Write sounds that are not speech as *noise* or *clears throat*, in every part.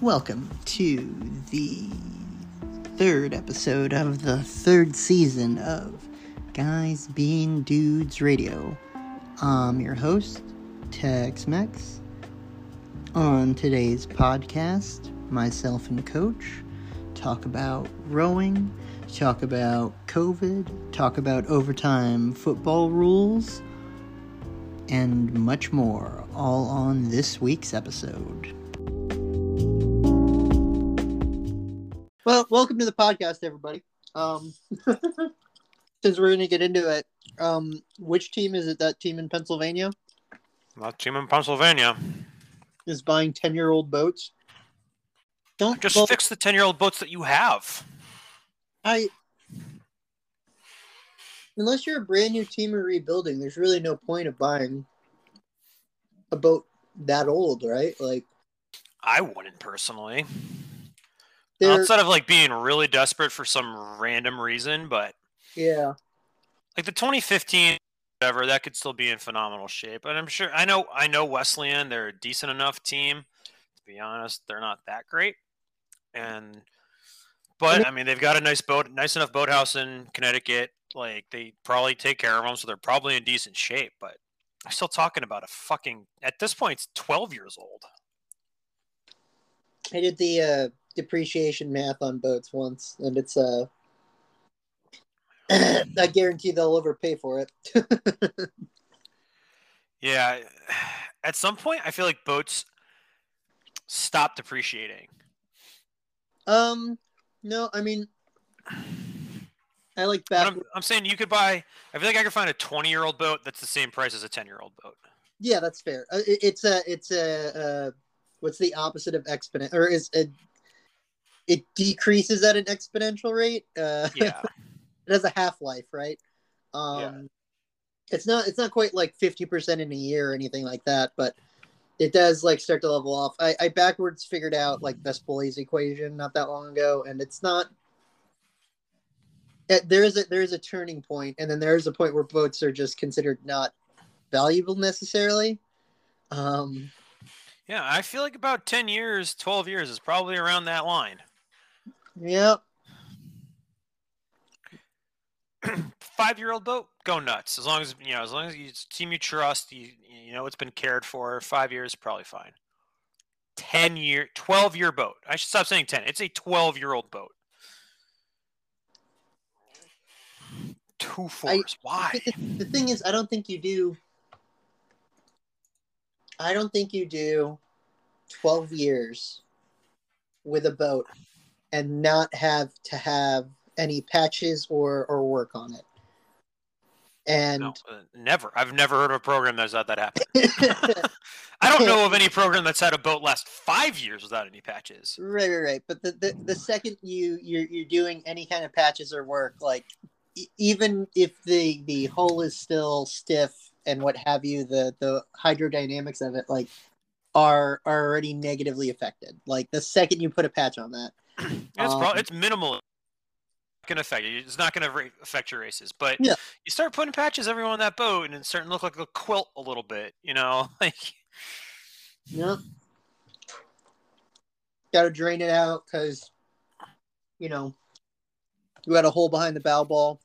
Welcome to the third episode of the third season of Guys Being Dudes Radio. I'm your host, Tex Mex. On today's podcast, myself and Coach talk about rowing, talk about COVID, talk about overtime football rules, and much more, all on this week's episode. Welcome to the podcast, everybody. Um, *laughs* since we're going to get into it, um, which team is it? That team in Pennsylvania That team in Pennsylvania. is buying ten-year-old boats. Don't Just well, fix the 10 year old boats that you have. I unless you're a brand new team or rebuilding, there's really no point of buying a boat that old, right? Like I wouldn't personally. They're Outside of like being really desperate for some random reason, but yeah. like the 2015 whatever, that could still be in phenomenal shape. And I'm sure I know I know Wesleyan, they're a decent enough team. To be honest, they're not that great. And but I mean they've got a nice boat nice enough boathouse in Connecticut. Like they probably take care of them, so they're probably in decent shape, but I'm still talking about a fucking at this point it's 12 years old. I did the uh, depreciation math on boats once, and it's uh, *clears throat* I guarantee they'll overpay for it. *laughs* Yeah. At some point, I feel like boats stop depreciating. um, no, I mean, I like back. I'm, I'm saying you could buy. I feel like I could find a 20 year old boat that's the same price as a 10 year old boat. Yeah, that's fair. Uh, it- it's a, it's a, uh, what's the opposite of exponent, or is it? It decreases at an exponential rate. Uh, Yeah. *laughs* it has a half life, right? Um, it's not it's not quite like fifty percent in a year or anything like that, but it does like start to level off. I, I backwards figured out like Vespucci's equation not that long ago, and it's not. eh, There is a there is a turning point, and then there is a point where boats are just considered not valuable necessarily. Um, yeah. I feel like about 10 years, 12 years is probably around that line. Yeah, *clears throat* Five year old boat, go nuts. As long as, you know, as long as you it's a team you trust, you, you know it's been cared for. Five years, probably fine. 10 year, 12 year boat. I should stop saying 10. It's a 12 year old boat. Two fours. Why? the thing is, I don't think you do. I don't think you do twelve years with a boat and not have to have any patches or or work on it. And No, uh, never. I've never heard of a program that's had that happen. *laughs* *laughs* I don't know of any program that's had a boat last five years without any patches. right, right, right. But the, the the second you you're you're doing any kind of patches or work, like e- even if the the hull is still stiff and what have you, the the hydrodynamics of it, like are are already negatively affected. Like the second you put a patch on that, It's Um, probably it's minimal. Going to affect you. It's not going to affect your races, but Yeah. you start putting patches everywhere on that boat, and it's starting to look like a quilt a little bit. You know, *laughs* like yeah, got to drain it out because you know you had a hole behind the bow ball.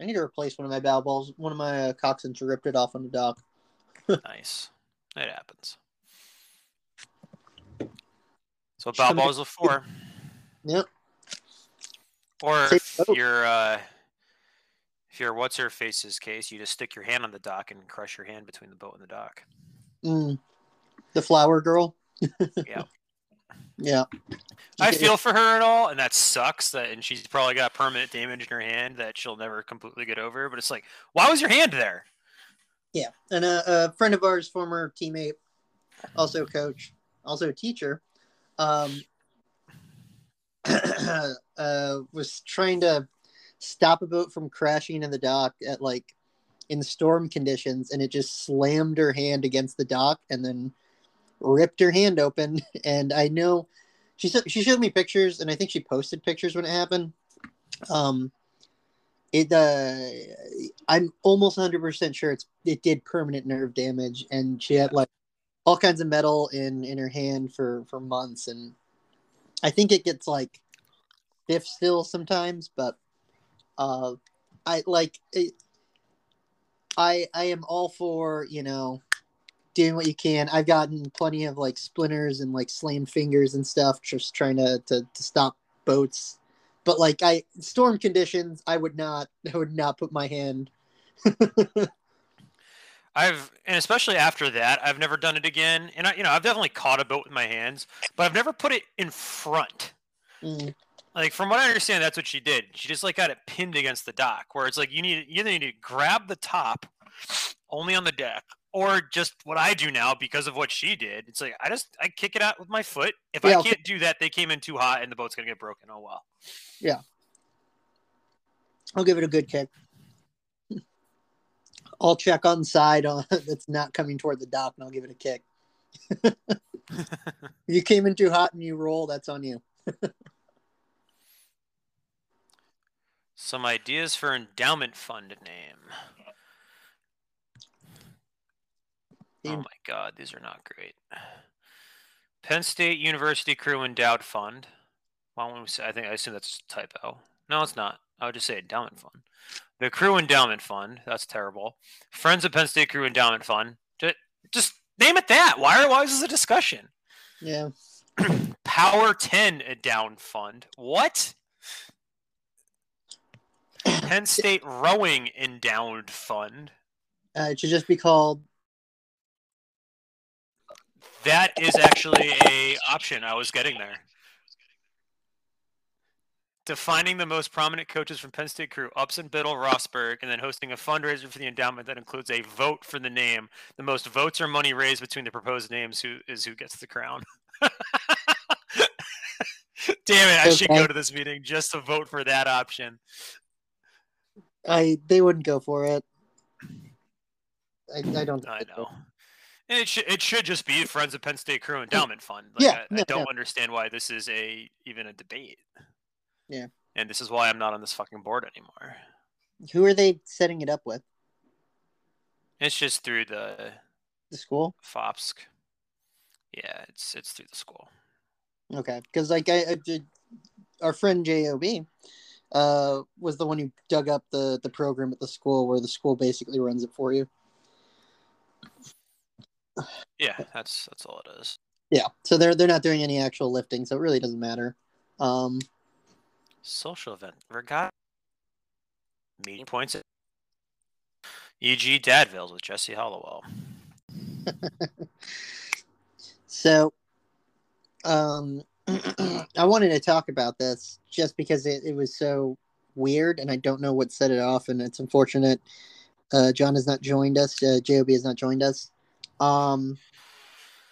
I need to replace one of my bow balls. One of my uh, coxswains ripped it off on the dock. *laughs* nice. It happens. So Just bow gonna- balls are for. Yep. Or if you're uh, if you're what's her face's case, you just stick your hand on the dock and crush your hand between the boat and the dock. Mm. The flower girl. Yeah. *laughs* Yeah. I feel for her at all, and that sucks. That and she's probably got permanent damage in her hand that she'll never completely get over. But it's like, why was your hand there? Yeah, and a, a friend of ours, former teammate, also coach, also teacher, um, *clears throat* uh, was trying to stop a boat from crashing in the dock at like in storm conditions, and it just slammed her hand against the dock and then ripped her hand open. *laughs* And I know she she showed me pictures, and I think she posted pictures when it happened. Um, it uh i'm almost 100% sure it's it did permanent nerve damage and she had like all kinds of metal in in her hand for for months, and I think it gets like stiff still sometimes, but uh, I like it, I I am all for you know doing what you can. I've gotten plenty of like splinters and like slammed fingers and stuff, just trying to to, to stop boats. But like I storm conditions, I would not *laughs* I would not put my hand. *laughs* I've and especially after that, I've never done it again. And I, you know, I've definitely caught a boat with my hands, but I've never put it in front. Mm. Like from what I understand, that's what she did. She just like got it pinned against the dock, where it's like you need you either need to grab the top only on the deck, or just what I do now because of what she did. It's like I just I kick it out with my foot. If Yeah, I can't do that, they came in too hot and the boat's gonna get broken. Oh well. Yeah. I'll give it a good kick. I'll check on side on *laughs* that's not coming toward the dock, and I'll give it a kick. *laughs* you came in too hot and you roll, that's on you. Some ideas for endowment fund name. Oh my god, these are not great. Penn State University Crew Endowed Fund. Why don't we say? I think I assume that's a typo. No, it's not. I would just say endowment fund. The Crew Endowment Fund. That's terrible. Friends of Penn State Crew Endowment Fund. Just, just name it that. Why? Are, why is this a discussion? Yeah, *clears throat* Power 10 Endowed Fund. What? Penn State Rowing Endowed Fund. uh, it should just be called. That is actually a option. I was getting there. Defining the most prominent coaches from Penn State crew, Upson, Biddle, Rosberg, and then hosting a fundraiser for the endowment that includes a vote for the name. The most votes or money raised between the proposed names who is who gets the crown. *laughs* Damn it! I should go to this meeting just to vote for that option. I they wouldn't go for it. I, I don't. I know. And it should it should just be Friends of Penn State Crew Endowment Fund. Like, Yeah, I, I don't no. understand why this is a even a debate. Yeah. And this is why I'm not on this fucking board anymore. Who are they setting it up with? It's just through the The school. FOPSC. Yeah, it's it's through the school. Okay, because like I, I did, our friend Job, uh, was the one who dug up the the program at the school where the school basically runs it for you. Yeah, that's that's all it is. Yeah, so they're they're not doing any actual lifting, so it really doesn't matter. Um, Social event. Regatta. Meeting points. E.g. Dadville's with Jesse Hollowell. *laughs* so, um, *clears throat* I wanted to talk about this just because it, it was so weird, and I don't know what set it off, and it's unfortunate. Uh, John has not joined us. Uh, Job has not joined us. Um,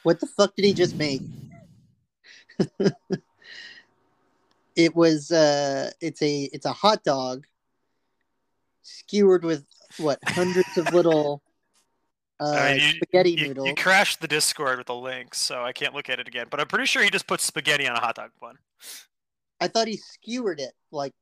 what the fuck did he just make? *laughs* it was uh, it's a it's a hot dog skewered with what hundreds of little *laughs* uh, I mean, you- spaghetti You, noodles. you crashed the Discord with a link, so I can't look at it again. But I'm pretty sure he just put spaghetti on a hot dog bun. I thought he skewered it like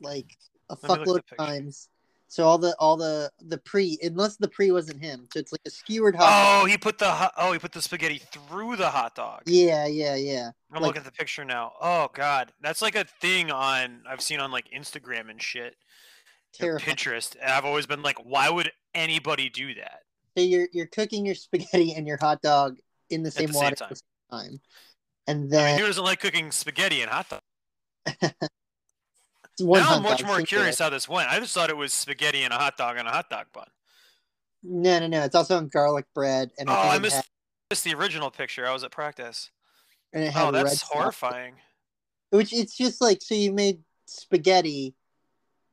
like a fuckload of times. So all the all the the pre unless the pre wasn't him. So it's like a skewered hot. Oh, he put the oh he put the spaghetti through the hot dog. Yeah, yeah, yeah. I'm like- looking at the picture now. Oh god, that's like a thing on I've seen on like Instagram and shit, Terrifying. Pinterest, and I've always been like, why would anybody do that? So you're you're cooking your spaghetti and your hot dog in the same the same water time. at the same time, and I mean, then who doesn't like cooking spaghetti and hot dog? *laughs* one now I'm much more curious how this went. I just thought it was spaghetti and a hot dog and a hot dog bun. No, no, no. It's also on garlic bread, and Oh, I, missed, had- missed the original picture. I was at practice. and it had Oh, that's horrifying. Which it's just like so you made spaghetti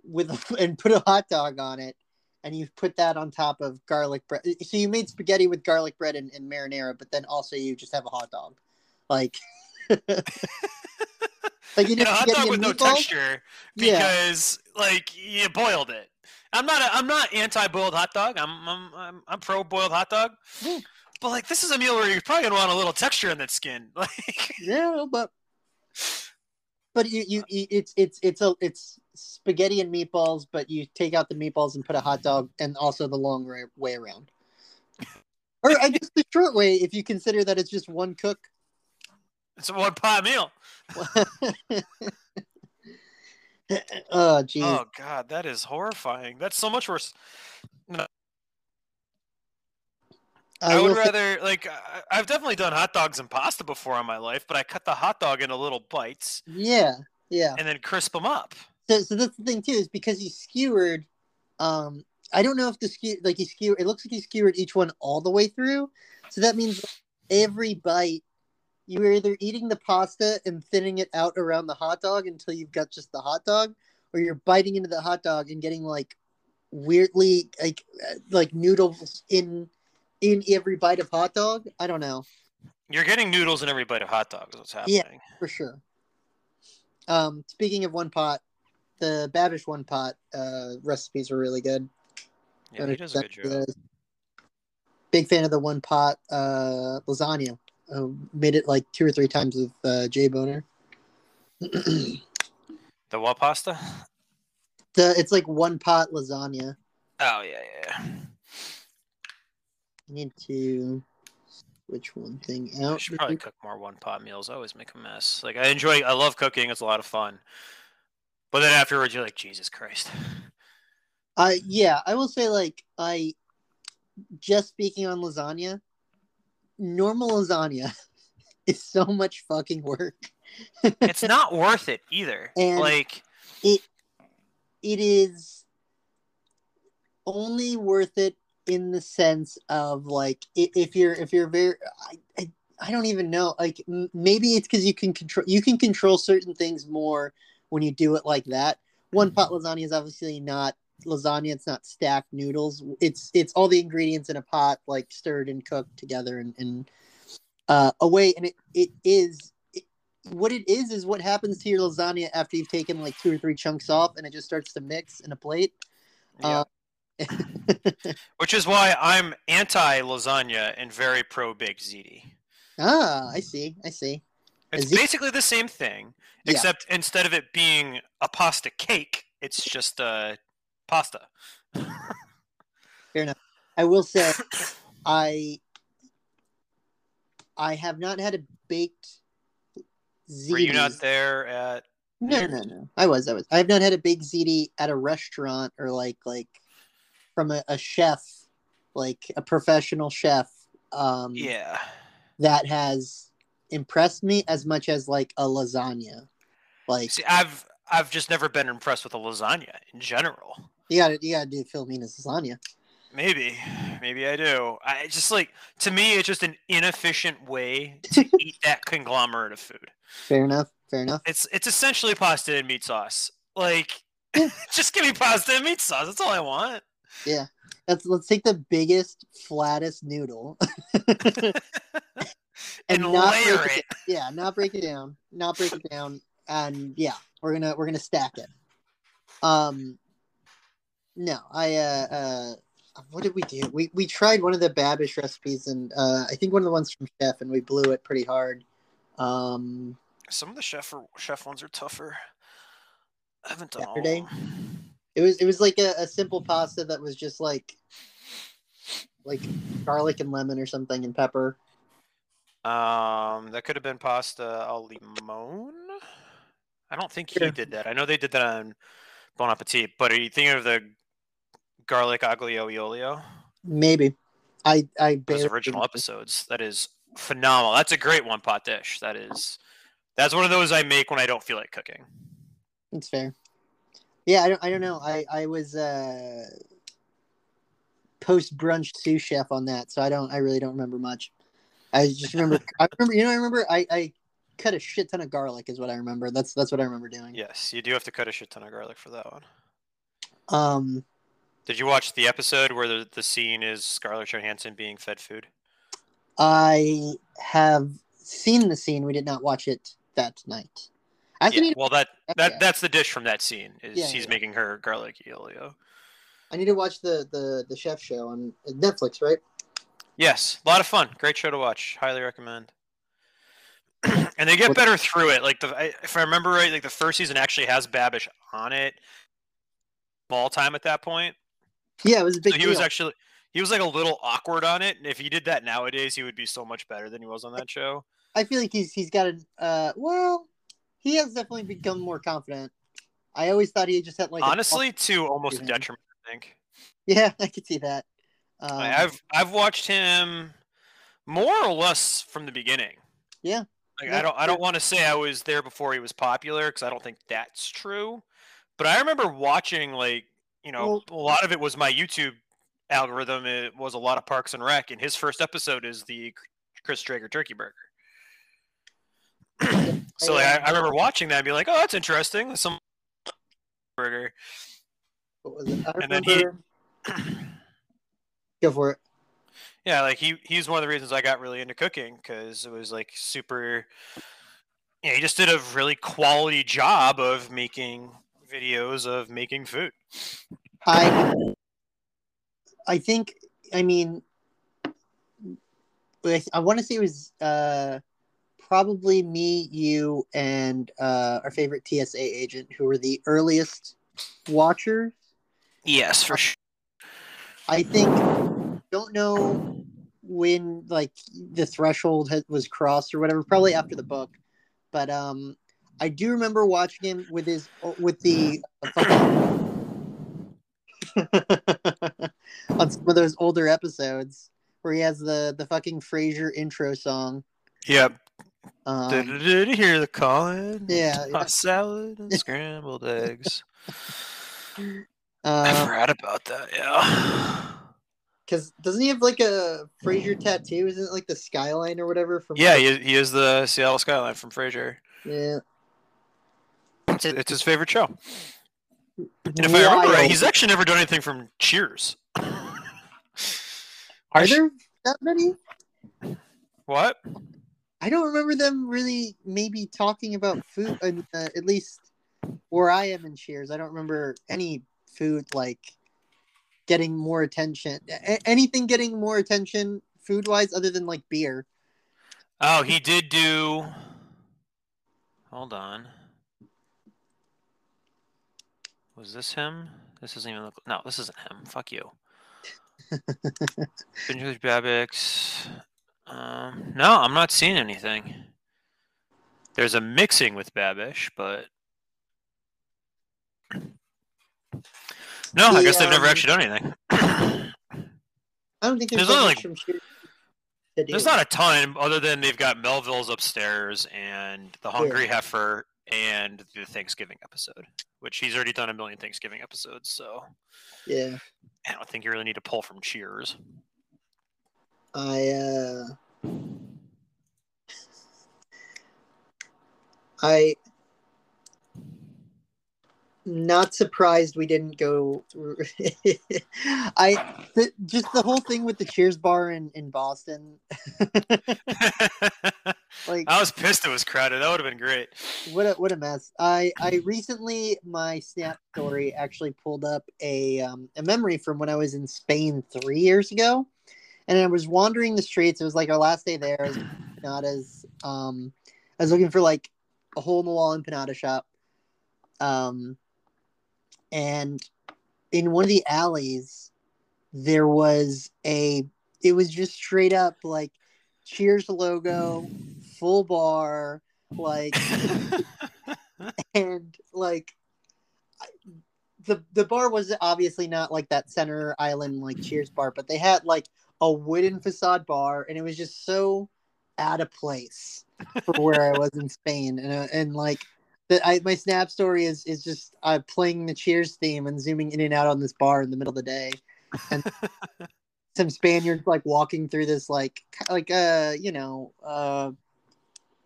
with *laughs* and put a hot dog on it, and you put that on top of garlic bread. So you made spaghetti with garlic bread and, and marinara, but then also you just have a hot dog, like. *laughs* *laughs* like you know, hot dog with no texture Yeah. because like you boiled it. I'm not a, I'm not anti-boiled hot dog. I'm I'm I'm, I'm pro boiled hot dog. Yeah. But like this is a meal where you're probably gonna want a little texture in that skin. *laughs* Like Yeah, but but you, you you it's it's it's a it's spaghetti and meatballs, but you take out the meatballs and put a hot dog, and also the long way, way around. or I guess the short way, if you consider that it's just one cook. It's a one pot meal. *laughs* oh, geez. Oh god, that is horrifying. That's so much worse. No, I, will would rather like I- I've definitely done hot dogs and pasta before in my life, but I cut the hot dog into little bites yeah, yeah. and then crisp them up. So, so that's the thing too, is because he skewered. Um, I don't know if the skew like he skewered. It looks like he skewered each one all the way through. So that means every bite, you're either eating the pasta and thinning it out around the hot dog until you've got just the hot dog, or you're biting into the hot dog and getting like weirdly like uh, like noodles in in every bite of hot dog. I don't know. You're getting noodles in every bite of hot dog is what's happening? Yeah. for sure. Um, speaking of one pot, the Babish one pot uh, recipes are really good. Yeah, he does a good job. Big fan of the one pot uh, lasagna. Uh, made it like two or three times with uh, Jay Boner. *clears throat* the what pasta? The it's like one pot lasagna. Oh yeah, yeah. I need to switch one thing I out. should probably cook more one pot meals. I always make a mess. Like I enjoy I love cooking, it's a lot of fun. But then afterwards you're like, Jesus Christ. I yeah, I will say like I just speaking on lasagna, normal lasagna *laughs* is so much fucking work. *laughs* It's not worth it either. And- like it it is only worth it in the sense of like if you're if you're very I, I, I don't even know like m- maybe it's because you can control you can control certain things more when you do it like that one mm-hmm. pot lasagna is obviously not lasagna it's not stacked noodles it's it's all the ingredients in a pot like stirred and cooked together and, and uh away and it it is it, what it is is what happens to your lasagna after you've taken like two or three chunks off and it just starts to mix in a plate yeah. Uh, *laughs* which is why I'm anti lasagna and very pro baked ziti. ah i see i see It's basically the same thing, Yeah. except instead of it being a pasta cake, it's just a pasta. Fair enough. I will say i i have not had a baked ziti Were you not there at? no no no i was i was i have not had a baked ziti at a restaurant or like like from a, a chef like a professional chef um Yeah. that has impressed me as much as like a lasagna like See, I've I've just never been impressed with a lasagna in general. You gotta you gotta do Philomeno's lasagna Maybe, maybe I do. I just like to me, it's just an inefficient way to *laughs* eat that conglomerate of food. fair enough fair enough It's it's essentially pasta and meat sauce. Like, *laughs* *laughs* just give me pasta and meat sauce. That's all I want. Yeah. let's let's take the biggest flattest noodle and not layer break it. yeah not break it down not break it down and yeah we're gonna we're gonna stack it um no i uh uh what did we do we we tried one of the babish recipes and uh i think one of the ones from chef and we blew it pretty hard um Some of the chef chef ones are tougher. I haven't done Saturday? all. it was it was like a, a simple pasta that was just like like garlic and lemon or something and pepper Um, that could have been pasta al limone. I don't think he did that. I know they did that on Bon Appetit, but are you thinking of the garlic aglio e olio? maybe i i Those original episodes. That is phenomenal. That's a great one pot dish. That is. That's one of those I make when I don't feel like cooking. It's fair. Yeah, I don't. I don't know. I I was uh, post brunch sous chef on that, so I don't. I really don't remember much. I just remember. *laughs* I remember. You know, I remember. I I cut a shit ton of garlic. Is what I remember. That's that's what I remember doing. Yes, you do have to cut a shit ton of garlic for that one. Um. Did you watch the episode where the, the scene is Scarlett Johansson being fed food? I have seen the scene. We did not watch it that night. Yeah, well, that, that that. that's the dish from that scene. Is Yeah, he's making her garlic olio. I need to watch the the the chef show on Netflix. Right. Yes, a lot of fun. Great show to watch. Highly recommend. *clears throat* and they get What- better through it. Like the, I- if I remember right, like the first season actually has Babish on it. Small time at that point. Yeah, it was a big So he deal. was actually he was like a little awkward on it. And if he did that nowadays, he would be so much better than he was on that show. I feel like he's he's got a uh well, he has definitely become more confident. I always thought he just had like a- Honestly, to almost a detriment, I think. yeah, *laughs* I could see that. Um, I've I've watched him more or less from the beginning. Yeah. Like Yeah, I don't I don't want to say I was there before he was popular because I don't think that's true. But I remember watching like you know a lot of it was my YouTube algorithm. It was a lot of Parks and Rec, and his first episode is the Chris Traeger turkey burger. *clears throat* so like, I, I remember watching that and be like, oh, that's interesting. Some burger. what was it? And then he- Go for it. Yeah, like he he's one of the reasons I got really into cooking because it was like super. Yeah, he just did a really quality job of making videos of making food. I I think I mean I, I want to say it was uh probably me, you, and uh our favorite TSA agent who were the earliest watchers. Yes, for sure. I think don't know when like the threshold had, was crossed or whatever. Probably after the book, but um, I do remember watching him with his with the *laughs* on some of those older episodes where he has the the fucking Frasier intro song. Yep. Um, Did, did you hear the calling? yeah, yeah. Salad and scrambled eggs. I uh, forgot about that. Yeah. because doesn't he have like a Frasier tattoo? Isn't it like the skyline or whatever? From Yeah, he, he is the Seattle skyline from Frasier. yeah. It's, it's his favorite show. And if I remember right, he's actually never done anything from Cheers. *laughs* Are there that many? What? I don't remember them really maybe talking about food, uh, at least where I am in Cheers. I don't remember any food like getting more attention. A- anything getting more attention food wise other than like beer. Oh, he did do. Hold on. Was this him? This doesn't even look. No, this isn't him. Fuck you. *laughs* Benjamin Babix. Um, no, I'm not seeing anything. There's a mixing with Babish, but no, I The, guess they've never um, actually done anything. I don't think there's, There's only, much from to do. There's not a ton other than they've got Melville's upstairs and the Hungry Heifer and the Thanksgiving episode, which he's already done a million Thanksgiving episodes. So yeah. I don't think you really need to pull from Cheers. I uh I not surprised we didn't go through *laughs* I th- just the whole thing with the Cheers bar in in Boston *laughs* *laughs* like I was pissed it was crowded. That would have been great. what a what a mess. I I recently my snap story actually pulled up a um, a memory from when I was in Spain three years ago, and I was wandering the streets. It was like our last day there. I was not as um, I was looking for like a hole in the wall empanada shop, um, and in one of the alleys there was a. It was just straight up like Cheers logo, full bar, like *laughs* and like the the bar was obviously not like that center island like cheers bar but they had like a wooden facade bar and it was just so out of place for where i was in spain. And uh, and like That I, my snap story is is just uh, playing the cheers theme and zooming in and out on this bar in the middle of the day. And *laughs* some spaniards like walking through this like like uh you know uh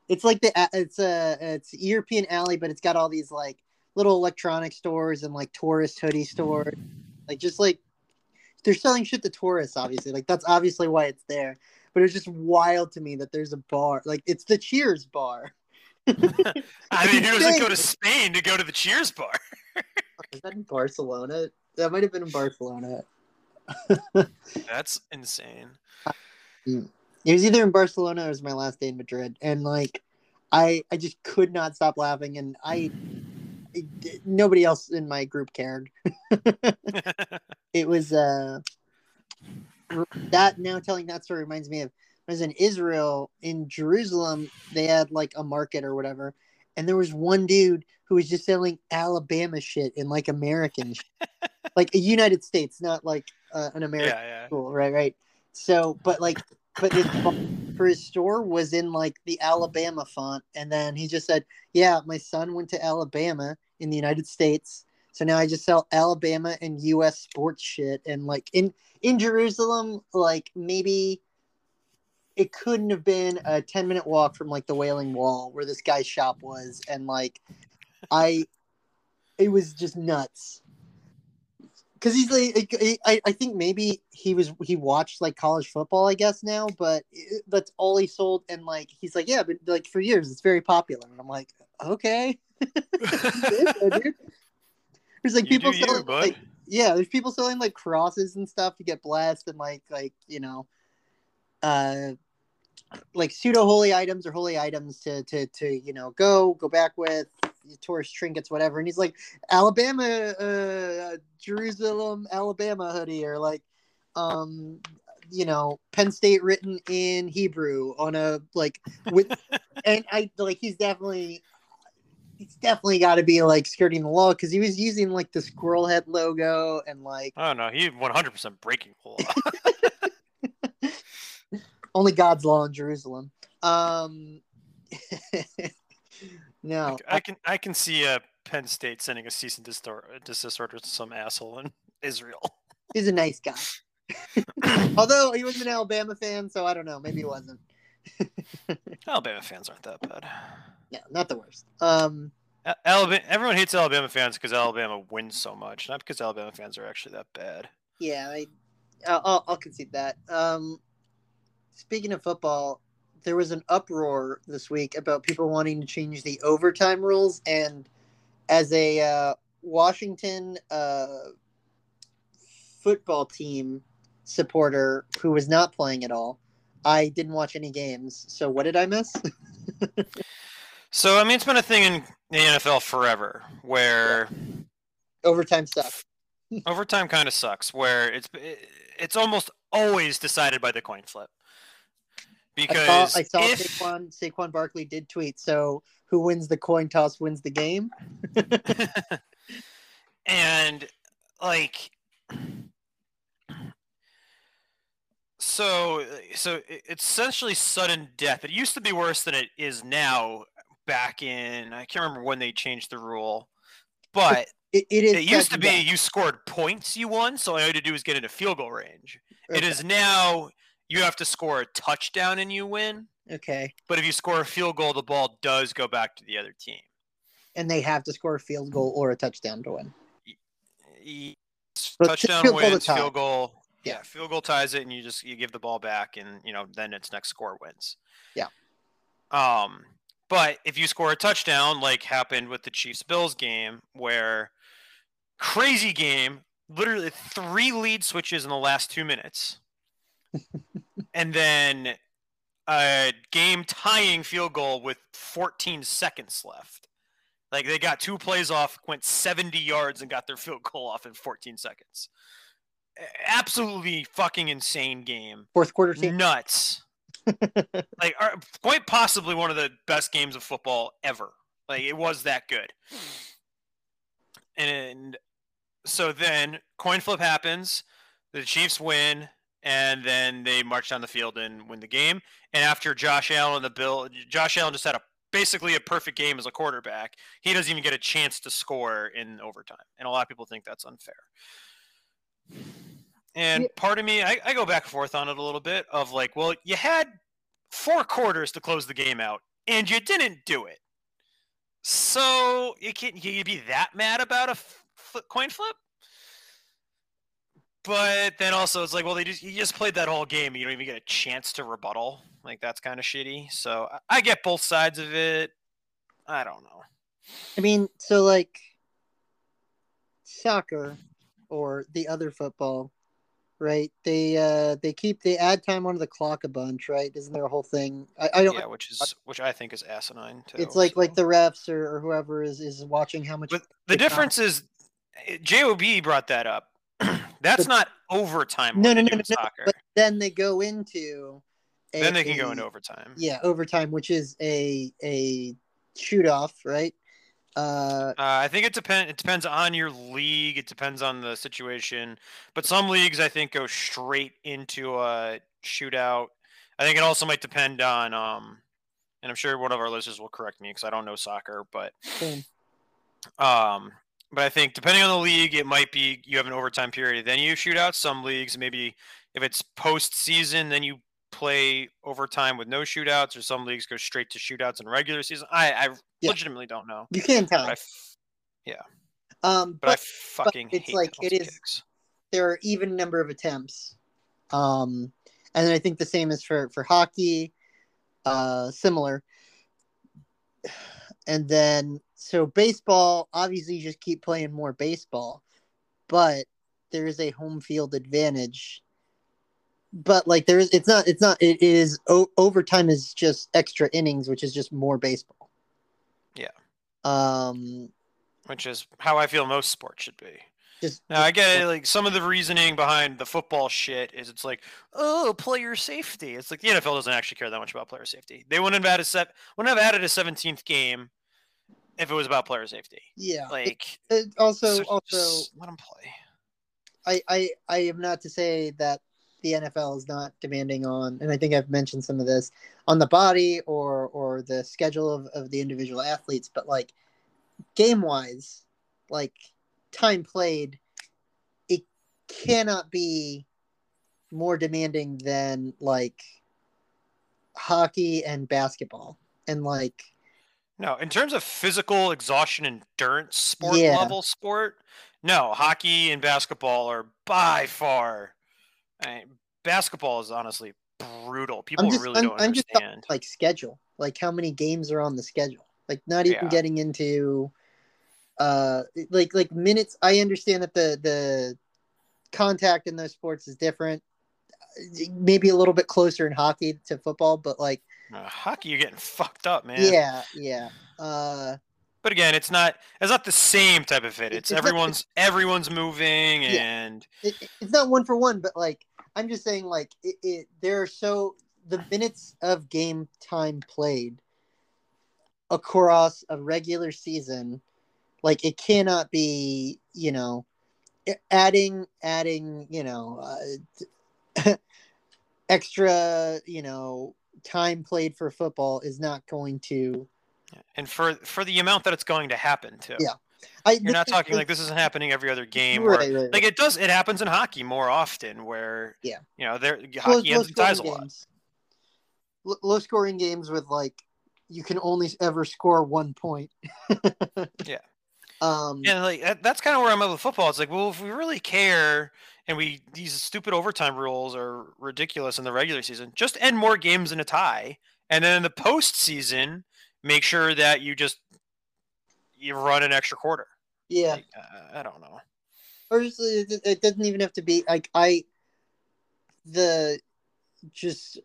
it's like the uh, it's a it's European alley, but it's got all these like little electronic stores and like tourist hoodie stores, like just like they're selling shit to tourists. Obviously, like that's obviously why it's there. But it's just wild to me that there's a bar, like it's the Cheers bar. *laughs* I mean, who doesn't go to Spain to go to the Cheers bar? *laughs* Is that in Barcelona? That might have been in Barcelona. *laughs* That's insane. Mm. It was either in Barcelona or it was my last day in Madrid, and like, I I just could not stop laughing, and I nobody else in my group cared. *laughs* It was uh, that now telling that story reminds me of I was in Israel in Jerusalem. They had like a market or whatever, and there was one dude who was just selling Alabama shit in like American, like a United States, not like uh, an American Yeah, yeah. school, right? Right. So, but like, but his for his store was in like the Alabama font, and then he just said, "Yeah, my son went to Alabama in the United States." So now I just sell Alabama and U.S. sports shit, and like in in Jerusalem, like maybe it couldn't have been a 10 minute walk from like the Wailing Wall where this guy's shop was. And like, I, it was just nuts. Cause he's like, I, I think maybe he was, he watched like college football, I guess now, but it, that's all he sold. And like, he's like, yeah, but like for years, it's very popular. And I'm like, okay. *laughs* *laughs* There's like You people do you, selling, like, yeah, there's people selling like crosses and stuff to get blessed and like, like, you know, uh like pseudo holy items or holy items to to to you know go go back with tourist trinkets whatever and he's like alabama uh jerusalem alabama hoodie or like um you know penn state written in hebrew on a like with *laughs* and i like he's definitely he's definitely got to be like skirting the law because he was using like the squirrel head logo and like Oh no, he 100% breaking the law. *laughs* *laughs* only God's law in Jerusalem. Um, no, I can I can see uh, Penn State sending a cease and desist order to some asshole in *laughs* Israel. he's a nice guy. *coughs* Although he was an Alabama fan, so I don't know. Maybe he wasn't. *laughs* Alabama fans aren't that bad. No, not the worst. Um, A- Alabama, everyone hates Alabama fans because Alabama wins so much, not because Alabama fans are actually that bad. yeah, I, I'll, I'll- I'll concede that. Um, speaking of football, there was an uproar this week about people wanting to change the overtime rules, and as a uh, Washington uh, football team supporter who was not playing at all, I didn't watch any games. So what did I miss? *laughs* So I mean, it's been a thing in the NFL forever where overtime stuff. overtime kind of sucks. Where it's it's almost always decided by the coin flip. I Because saw, I saw if, Saquon, Saquon Barkley did tweet. So who wins the coin toss wins the game. *laughs* and like so so it's essentially sudden death it used to be worse than it is now back in i can't remember when they changed the rule but It, it is. it used to be death. you scored points you won so all you had to do was get into field goal range it is now you have to score a touchdown and you win okay, but if you score a field goal the ball does go back to the other team and they have to score a field goal or a touchdown to win. E- touchdown field goal wins, tie. field goal. Yeah. Yeah, field goal ties it, and you just you give the ball back, and you know then its next score wins. Yeah. Um, but if you score a touchdown, like happened with the Chiefs Bills game, where crazy game, literally three lead switches in the last two minutes, *laughs* and then a game tying field goal with 14 seconds left. Like they got two plays off, went 70 yards, and got their field goal off in 14 seconds. Absolutely fucking insane game. Fourth quarter team. Nuts. *laughs* like are- quite possibly one of the best games of football ever. Like it was that good. And so then coin flip happens, the Chiefs win, and then they march down the field and win the game. And after Josh Allen and the Bill, Josh Allen just had a basically a perfect game as a quarterback. He doesn't even get a chance to score in overtime, and a lot of people think that's unfair. And part of me, I, I go back and forth on it a little bit of like, well, you had four quarters to close the game out, and you didn't do it. So you can't you be that mad about a f- coin flip? But then also it's like, well, they just you just played that whole game. You don't even get a chance to rebuttal. Like that's kind of shitty. So I, I get both sides of it. I don't know. I mean, so like soccer or the other football, right? They uh they keep they add time onto the clock a bunch, right? Isn't there a whole thing? I, I don't. Yeah, which is which I think is asinine too. it's like so. like the refs or, or whoever is is watching how much. But the difference is, Job brought that up. *clears throat* That's But- not overtime. No, no, no, no. Soccer. But then they go into. a- then they can go a- into overtime. Yeah, overtime, which is a a shoot off, right? Uh, Uh, I think it depends. It depends on your league. It depends on the situation. But some leagues, I think, go straight into a shootout. I think it also might depend on. Um, and I'm sure one of our listeners will correct me because I don't know soccer, but Same. um, but I think depending on the league, it might be you have an overtime period, then you shoot out. Some leagues, maybe if it's postseason, then you play overtime with no shootouts, or some leagues go straight to shootouts in regular season. I, I Yeah. legitimately don't know. you can But I, time. f- Um, but, I but fucking it's hate like- it is- kicks. there are even number of attempts. Um, and then I think the same is for for hockey. Uh, similar. *sighs* And then so baseball, obviously, you just keep playing more baseball, but there is a home field advantage. But like there is, it's not, it's not, it is o- overtime is just extra innings, which is just more baseball. Yeah. Um, which is how I feel most sports should be. just Now I get it, like some of the reasoning behind the football shit is it's like, oh, player safety. It's like the NFL doesn't actually care that much about player safety. They wouldn't have added set, wouldn't have added a seventeenth game if it was about player safety. yeah. Like, It- also, so also, let them play. I, I I am not to say that the NFL is not demanding on, and I think I've mentioned some of this on the body or or the schedule of, of the individual athletes, but like game wise, like time played, it cannot be more demanding than like hockey and basketball, and like No, in terms of physical exhaustion, endurance, sport Yeah. level sport, no, hockey and basketball are by far. I mean, basketball is honestly brutal. People just- really I'm- don't I'm just understand. like schedule, like how many games are on the schedule. Like not even Yeah. getting into uh like like minutes. I understand that the the contact in those sports is different. Maybe a little bit closer in hockey to football, but like Uh, hockey, you're getting fucked up, man. yeah, yeah. Uh But again, it's not it's not the same type of fit. It- It's it's not- everyone's everyone's moving Yeah. and it, it's not one for one, but like I'm just saying, like it, it there are so the minutes of game time played across a regular season, like it cannot be, you know, adding adding, you know, uh, *laughs* extra, you know, time played for football is not going to. and for for the amount that it's going to happen too. Yeah. I, You're not talking like this isn't happening every other game. Right, Where, right, right. Like it does, it happens in hockey more often. Where Yeah. you know, there low, hockey ends in ties a lot. L- low scoring games with like you can only ever score one point. *laughs* Yeah. Um. And like that, that's kind of where I'm at with football. It's like, well, if we really care and we these stupid overtime rules are ridiculous in the regular season, just end more games in a tie, and then in the postseason, make sure that you just you run an extra quarter. Yeah. Like, uh, I don't know. Or just, it, doesn't even have to be like I. The, just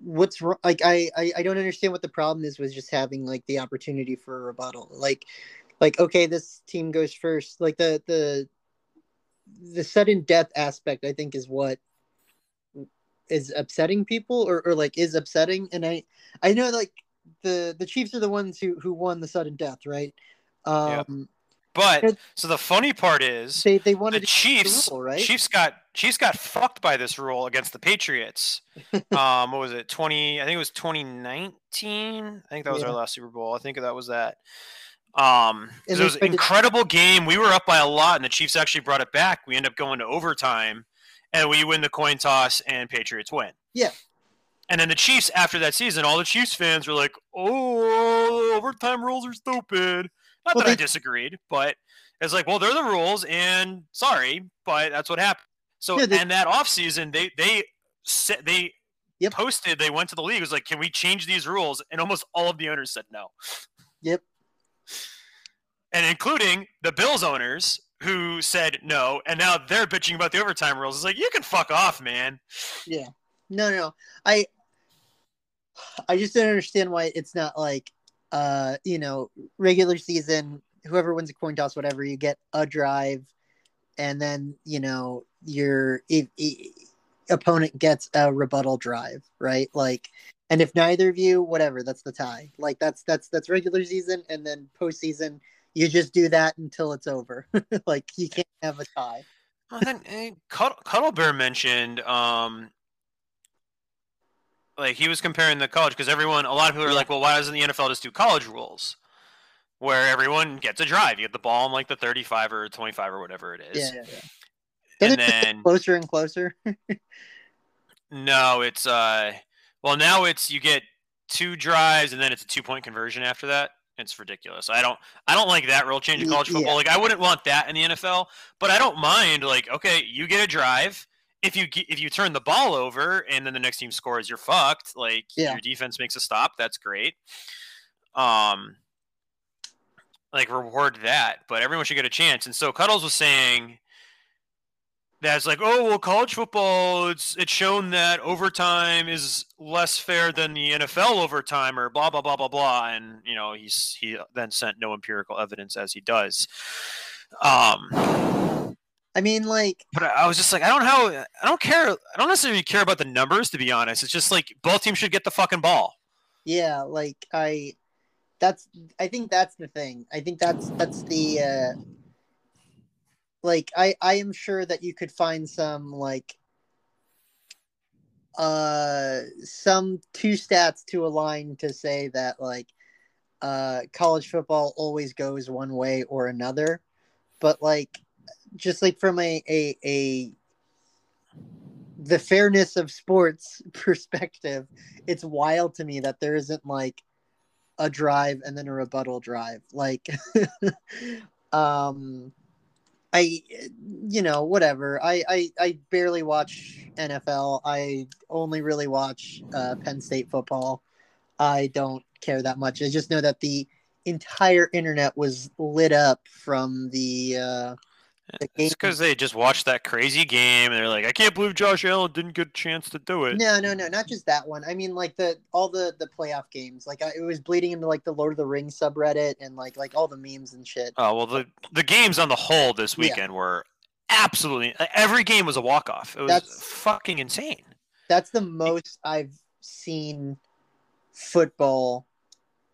what's wrong? Like I, I I don't understand what the problem is with just having like the opportunity for a rebuttal. Like, like okay, this team goes first. Like the the the sudden death aspect, I think, is what is upsetting people, or or like is upsetting. And I I know like the the Chiefs are the ones who who won the sudden death, right? Yeah. Um, But so the funny part is they they the wanted to Chiefs, rule, right? Chiefs got Chiefs got fucked by this rule against the Patriots. *laughs* um, what was it? Twenty? I think it was twenty nineteen. I think that was Yeah. our last Super Bowl. I think that was that. Um, it was an incredible game. We were up by a lot, and the Chiefs actually brought it back. We end up going to overtime, and we win the coin toss, and Patriots win. Yeah. And then the Chiefs, after that season, all the Chiefs fans were like, "Oh, overtime rules are stupid." Not Well, that I they- disagreed, but it's like, well, they're the rules, and sorry, but that's what happened. So, Yeah, they- and that offseason, they they set they Yep. posted, they went to the league, it was like, can we change these rules? And almost all of the owners said no. Yep. And including the Bills owners who said no, and now they're bitching about the overtime rules. It's like, you can fuck off, man. Yeah. No, no. I I just don't understand why it's not like uh, you know, regular season, whoever wins a coin toss, whatever, you get a drive and then you know your if, if, opponent gets a rebuttal drive, right? Like, and if neither of you, whatever, that's the tie. Like that's that's that's regular season, and then postseason, you just do that until it's over. *laughs* like you can't have a tie. Well, then eh, Cuddle, Cuddle Bear mentioned um, like he was comparing the college because everyone, a lot of people are Yeah. like, well, why doesn't the NFL just do college rules? Where everyone gets a drive, you get the ball in like the 35 or 25 or whatever it is. Yeah, yeah. And Doesn't it get then closer and closer. *laughs* no, it's uh, well now it's you get two drives and then it's a two point conversion after that. It's ridiculous. I don't I don't like that rule change in college football. yeah. Like I wouldn't want that in the NFL, but I don't mind like okay, you get a drive. If you if you turn the ball over and then the next team scores, you're fucked. Like Yeah. your defense makes a stop, that's great. Um like reward that, but everyone should get a chance. And so Cuddles was saying that's like, oh well, college football. It's it's shown that overtime is less fair than the NFL overtime, or blah blah blah blah blah. And you know, he's he then sent no empirical evidence as he does. Um, I mean, like, but I was just like, I don't how I don't care. I don't necessarily care about the numbers, to be honest. It's just like both teams should get the fucking ball. yeah, like I. That's. I think that's the thing. I think that's that's the. uh Like I, I am sure that you could find some like. Uh, some two stats to align to say that like, uh, college football always goes one way or another, but like, just like from a a a the fairness of sports *laughs* perspective, it's wild to me that there isn't like a drive and then a rebuttal drive. Like, *laughs* um, I, you know, whatever. I, I, I barely watch NFL. I only really watch uh, Penn State football. I don't care that much. I just know that the entire internet was lit up from the uh. It's because they just watched that crazy game and they're like, I can't believe Josh Allen didn't get a chance to do it. No, no, no, not just that one. I mean, like the all the the playoff games. Like I, it was bleeding into like the Lord of the Rings subreddit and like like all the memes and shit. Oh well, the the games on the whole this Yeah. weekend were absolutely every game was a walk off. It was That's- fucking insane. That's the most I've seen football,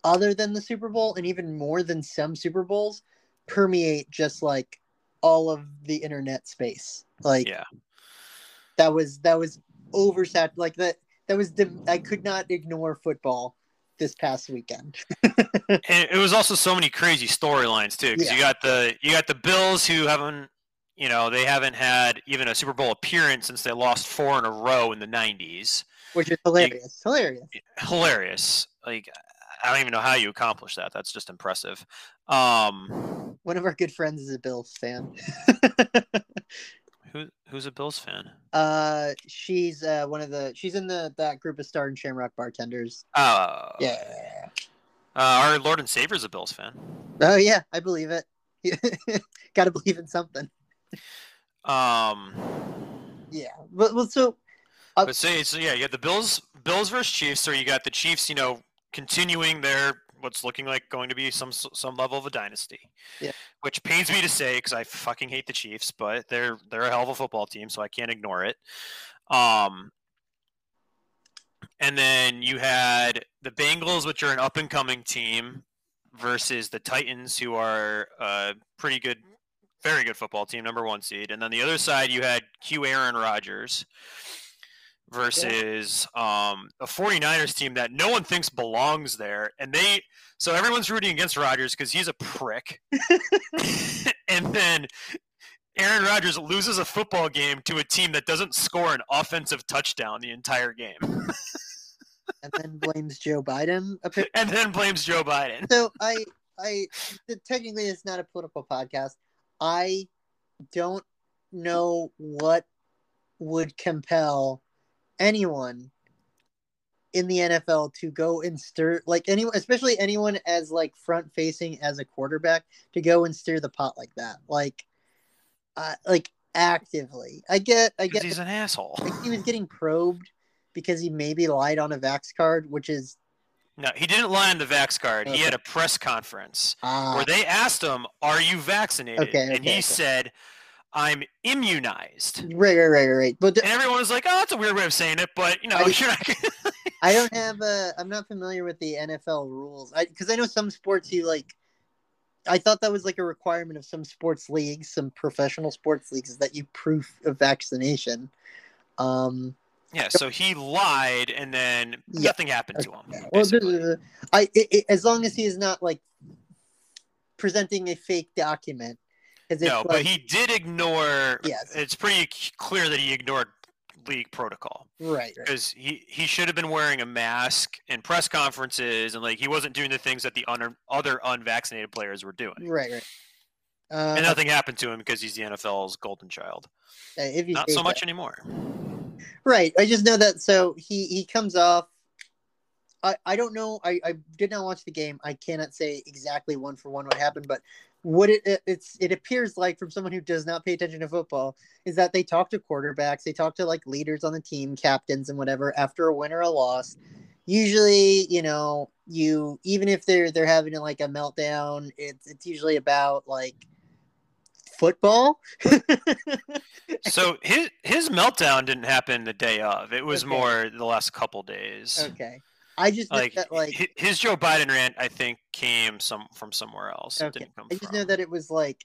other than the Super Bowl, and even more than some Super Bowls, permeate just like all of the internet space. Like Yeah, that was that was oversat. Like that that was I could not ignore football this past weekend. *laughs* and it was also so many crazy storylines too. Because you got the you got the Bills who haven't you know they haven't had even a Super Bowl appearance since they lost four in a row in the '90s. which is hilarious. Hilarious. Hilarious. Like I don't even know how you accomplish that. That's just impressive. Um, One of our good friends is a Bills fan. who who's a Bills fan? uh, she's uh one of the she's in the that group of Star and Shamrock bartenders. Uh, Yeah. Uh, our Lord and Savior's a Bills fan. Oh yeah, I believe it. *laughs* Got to believe in something. Um, Yeah. But well, so uh, but say so yeah, you got the Bills Bills versus Chiefs, so you got the Chiefs, you know, continuing their what's looking like going to be some some level of a dynasty. Yeah. Which pains me to say because I fucking hate the Chiefs, but they're they're a hell of a football team, so I can't ignore it. Um, and then you had the Bengals, which are an up and coming team, versus the Titans, who are a pretty good, very good football team, number one seed. And then the other side, you had Q Aaron Rodgers versus um, a 49ers team that no one thinks belongs there. And they, so everyone's rooting against Rodgers because he's a prick. *laughs* and then Aaron Rodgers loses a football game to a team that doesn't score an offensive touchdown the entire game *laughs* and then blames Joe Biden. and then blames Joe Biden. So I I technically it's not a political podcast. I don't know what would compel anyone in the NFL to go and stir like anyone especially anyone as like front facing as a quarterback to go and stir the pot like that. Like uh, like actively. I get I get he's an asshole. like he was getting probed because he maybe lied on a vax card, which is No, he didn't lie on the Vax card. He had a press conference uh, where they asked him, "Are you vaccinated?" Okay, and he okay. said, I'm immunized. Right, right, right, right. But And everyone was like, "Oh, that's a weird way of saying it," but you know, I- *laughs* you're not. *laughs* I don't have a. I'm not familiar with the NFL rules. I because I know some sports you like. I thought that was like a requirement of some sports leagues, some professional sports leagues, is that you proof of vaccination. Um, yeah, so he lied, and then Yeah. nothing happened to him. Well, I it, it- as long as he is not like presenting a fake document. No, but he did ignore. Yes. It's pretty clear that he ignored league protocol right, right, because he he should have been wearing a mask in press conferences, and like he wasn't doing the things that the un- other unvaccinated players were doing. right, right. Uh, And nothing happened to him because he's the NFL's golden child. if Not so that. much anymore. Right. I just know that. So he he comes off. I I don't know. I I did not watch the game. I cannot say exactly one for one what happened, but what it, it it's it appears like from someone who does not pay attention to football is that they talk to quarterbacks, they talk to like leaders on the team, captains and whatever after a win or a loss. Usually, you know, you even if they're they're having like a meltdown, it's it's usually about like football. *laughs* So his his meltdown didn't happen the day of. It was Okay. more the last couple days. okay. I just Like, that like his Joe Biden rant, I think, came some from somewhere else. Okay. didn't come I just from. know that it was like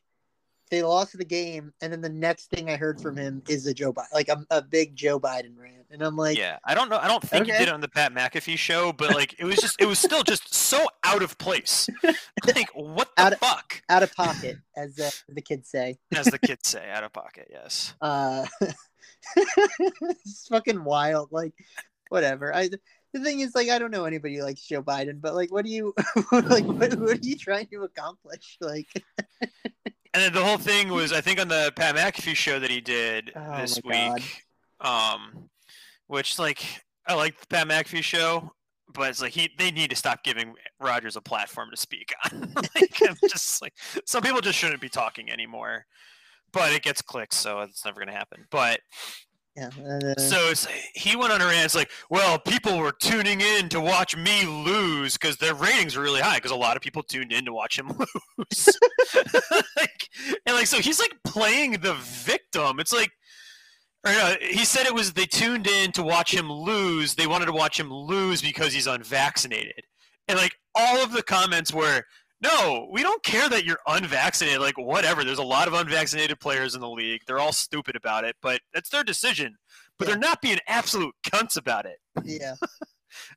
they lost the game, and then the next thing I heard from him is a Joe Biden, like a, a big Joe Biden rant, and I'm like, yeah, I don't know. I don't think he did it on the Pat McAfee show, but like it was just, it was still just so out of place. *laughs* Like what the Out of- fuck, out of pocket, as uh, the kids say. as the kids say, out of pocket. Yes. Uh, *laughs* it's fucking wild. Like, whatever. I the thing is, like, I don't know anybody who likes Joe Biden, but like, what do you *laughs* like? What, what are you trying to accomplish? Like, *laughs* And then the whole thing was, I think, on the Pat McAfee show that he did Oh this week, um, which like I like the Pat McAfee show, but it's like he they need to stop giving Rodgers a platform to speak *laughs* on. like, I'm just like some people just shouldn't be talking anymore. But it gets clicks, so it's never gonna happen. But yeah. Uh, so it's he went on a rant. It's like, well, people were tuning in to watch me lose because their ratings were really high because a lot of people tuned in to watch him *laughs* lose. *laughs* like, and like, so he's like playing the victim. It's like, or no, he said it was they tuned in to watch him lose. They wanted to watch him lose because he's unvaccinated, and like all of the comments were. No, we don't care that you're unvaccinated. Like, whatever. There's a lot of unvaccinated players in the league. They're all stupid about it, but that's their decision. But Yeah. they're not being absolute cunts about it. yeah. *laughs*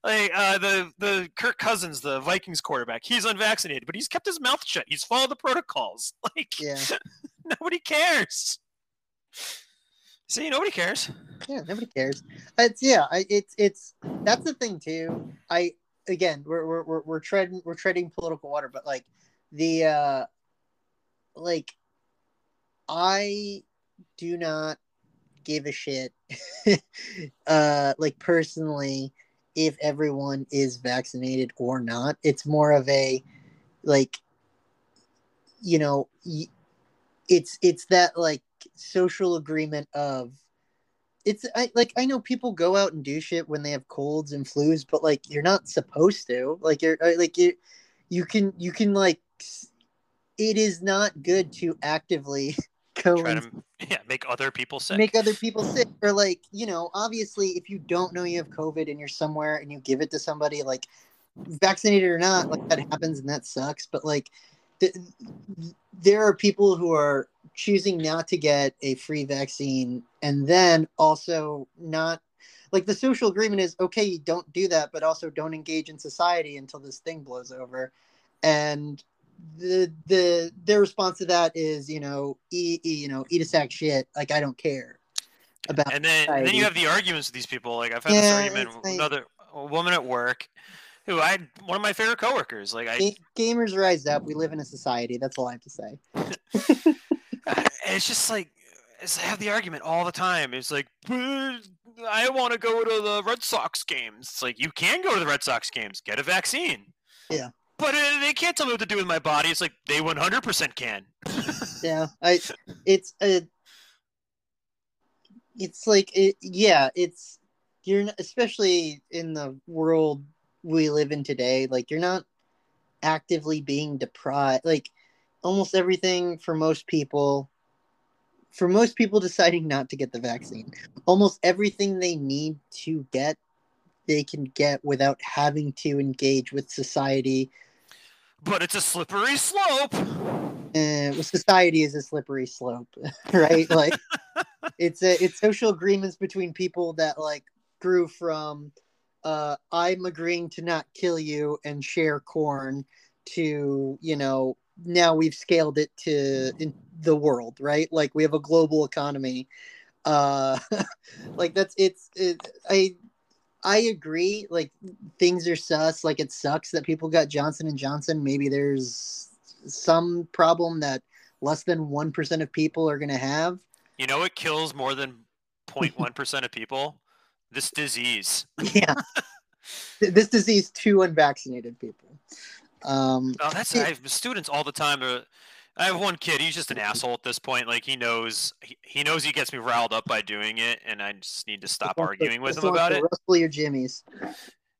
Like uh, the the Kirk Cousins, the Vikings quarterback, he's unvaccinated, but he's kept his mouth shut. He's followed the protocols. *laughs* Like, Yeah. *laughs* nobody cares. See, nobody cares. Yeah, nobody cares. It's yeah, I, it's it's that's the thing too. I again, we're we're we're, we're treading we're treading political water, but like the uh like I do not give a shit *laughs* uh like personally if everyone is vaccinated or not. It's more of a like you know, it's it's that like social agreement of it's I, like I know people go out and do shit when they have colds and flus, but like you're not supposed to. Like you're uh, like you, you can you can like it is not good to actively *laughs* go Try and to *laughs* yeah, make other people sick. make other people sick or like you know obviously if you don't know you have covid and you're somewhere and you give it to somebody like vaccinated or not like that happens and that sucks but like th- there are people who are choosing not to get a free vaccine and then also not like the social agreement is okay don't do that but also don't engage in society until this thing blows over. And the the their response to that is you know eat, eat you know eat a sack shit. Like i don't care about and then and then you have the arguments with these people. Like I've had Yeah, this argument with like- another woman at work who I one of my favorite coworkers. Like I Ga- gamers rise up. We live in a society. That's all i have to say *laughs* *laughs* it's just like it's, I have the argument all the time. It's like I want to go to the Red Sox games. It's like you can go to the Red Sox games. Get a vaccine. Yeah. But uh, they can't tell me what to do with my body. It's like they 100% can. *laughs* yeah i it's a it's like it, yeah it's you're not, especially in the world we live in today like you're not actively being deprived like almost everything for most people for most people *laughs* deciding not to get the vaccine, almost everything they need to get, they can get without having to engage with society. But it's a slippery slope. Uh, society is a slippery slope, *laughs* right? like *laughs* it's a it's social agreements between people that like grew from uh, I'm agreeing to not kill you and share corn to you know now we've scaled it to in the world right? Like we have a global economy. Uh *laughs* like that's it's it, i i agree like things are sus like it sucks that people got johnson and johnson. Maybe there's some problem that less than 1% of people are going to have. You know it kills more than 0.1% of people? This disease. *laughs* Yeah. *laughs* This disease to unvaccinated people um, oh, that's I have students all the time. Are, I have one kid. He's just an asshole at this point. Like he knows he, he knows he gets me riled up by doing it, and I just need to stop arguing with him about it. Rustle your jimmies.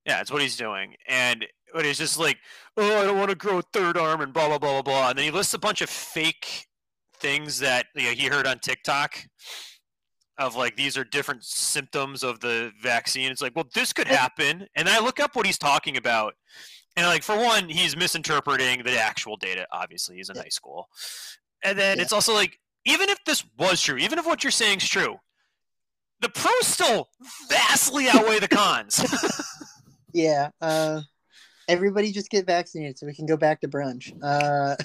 Yeah, that's what he's doing, and but he's just like, oh, I don't want to grow a third arm, and blah blah blah blah blah. And then he lists a bunch of fake things that you know, he heard on TikTok of like these are different symptoms of the vaccine. It's like, well, this could happen, and I look up what he's talking about, and like for one, he's misinterpreting the actual data. Obviously, he's in high school, and then yeah. it's also like even if this was true, even if what you're saying is true, the pros still vastly outweigh the cons. *laughs* yeah. Uh, everybody just get vaccinated so we can go back to brunch. Uh,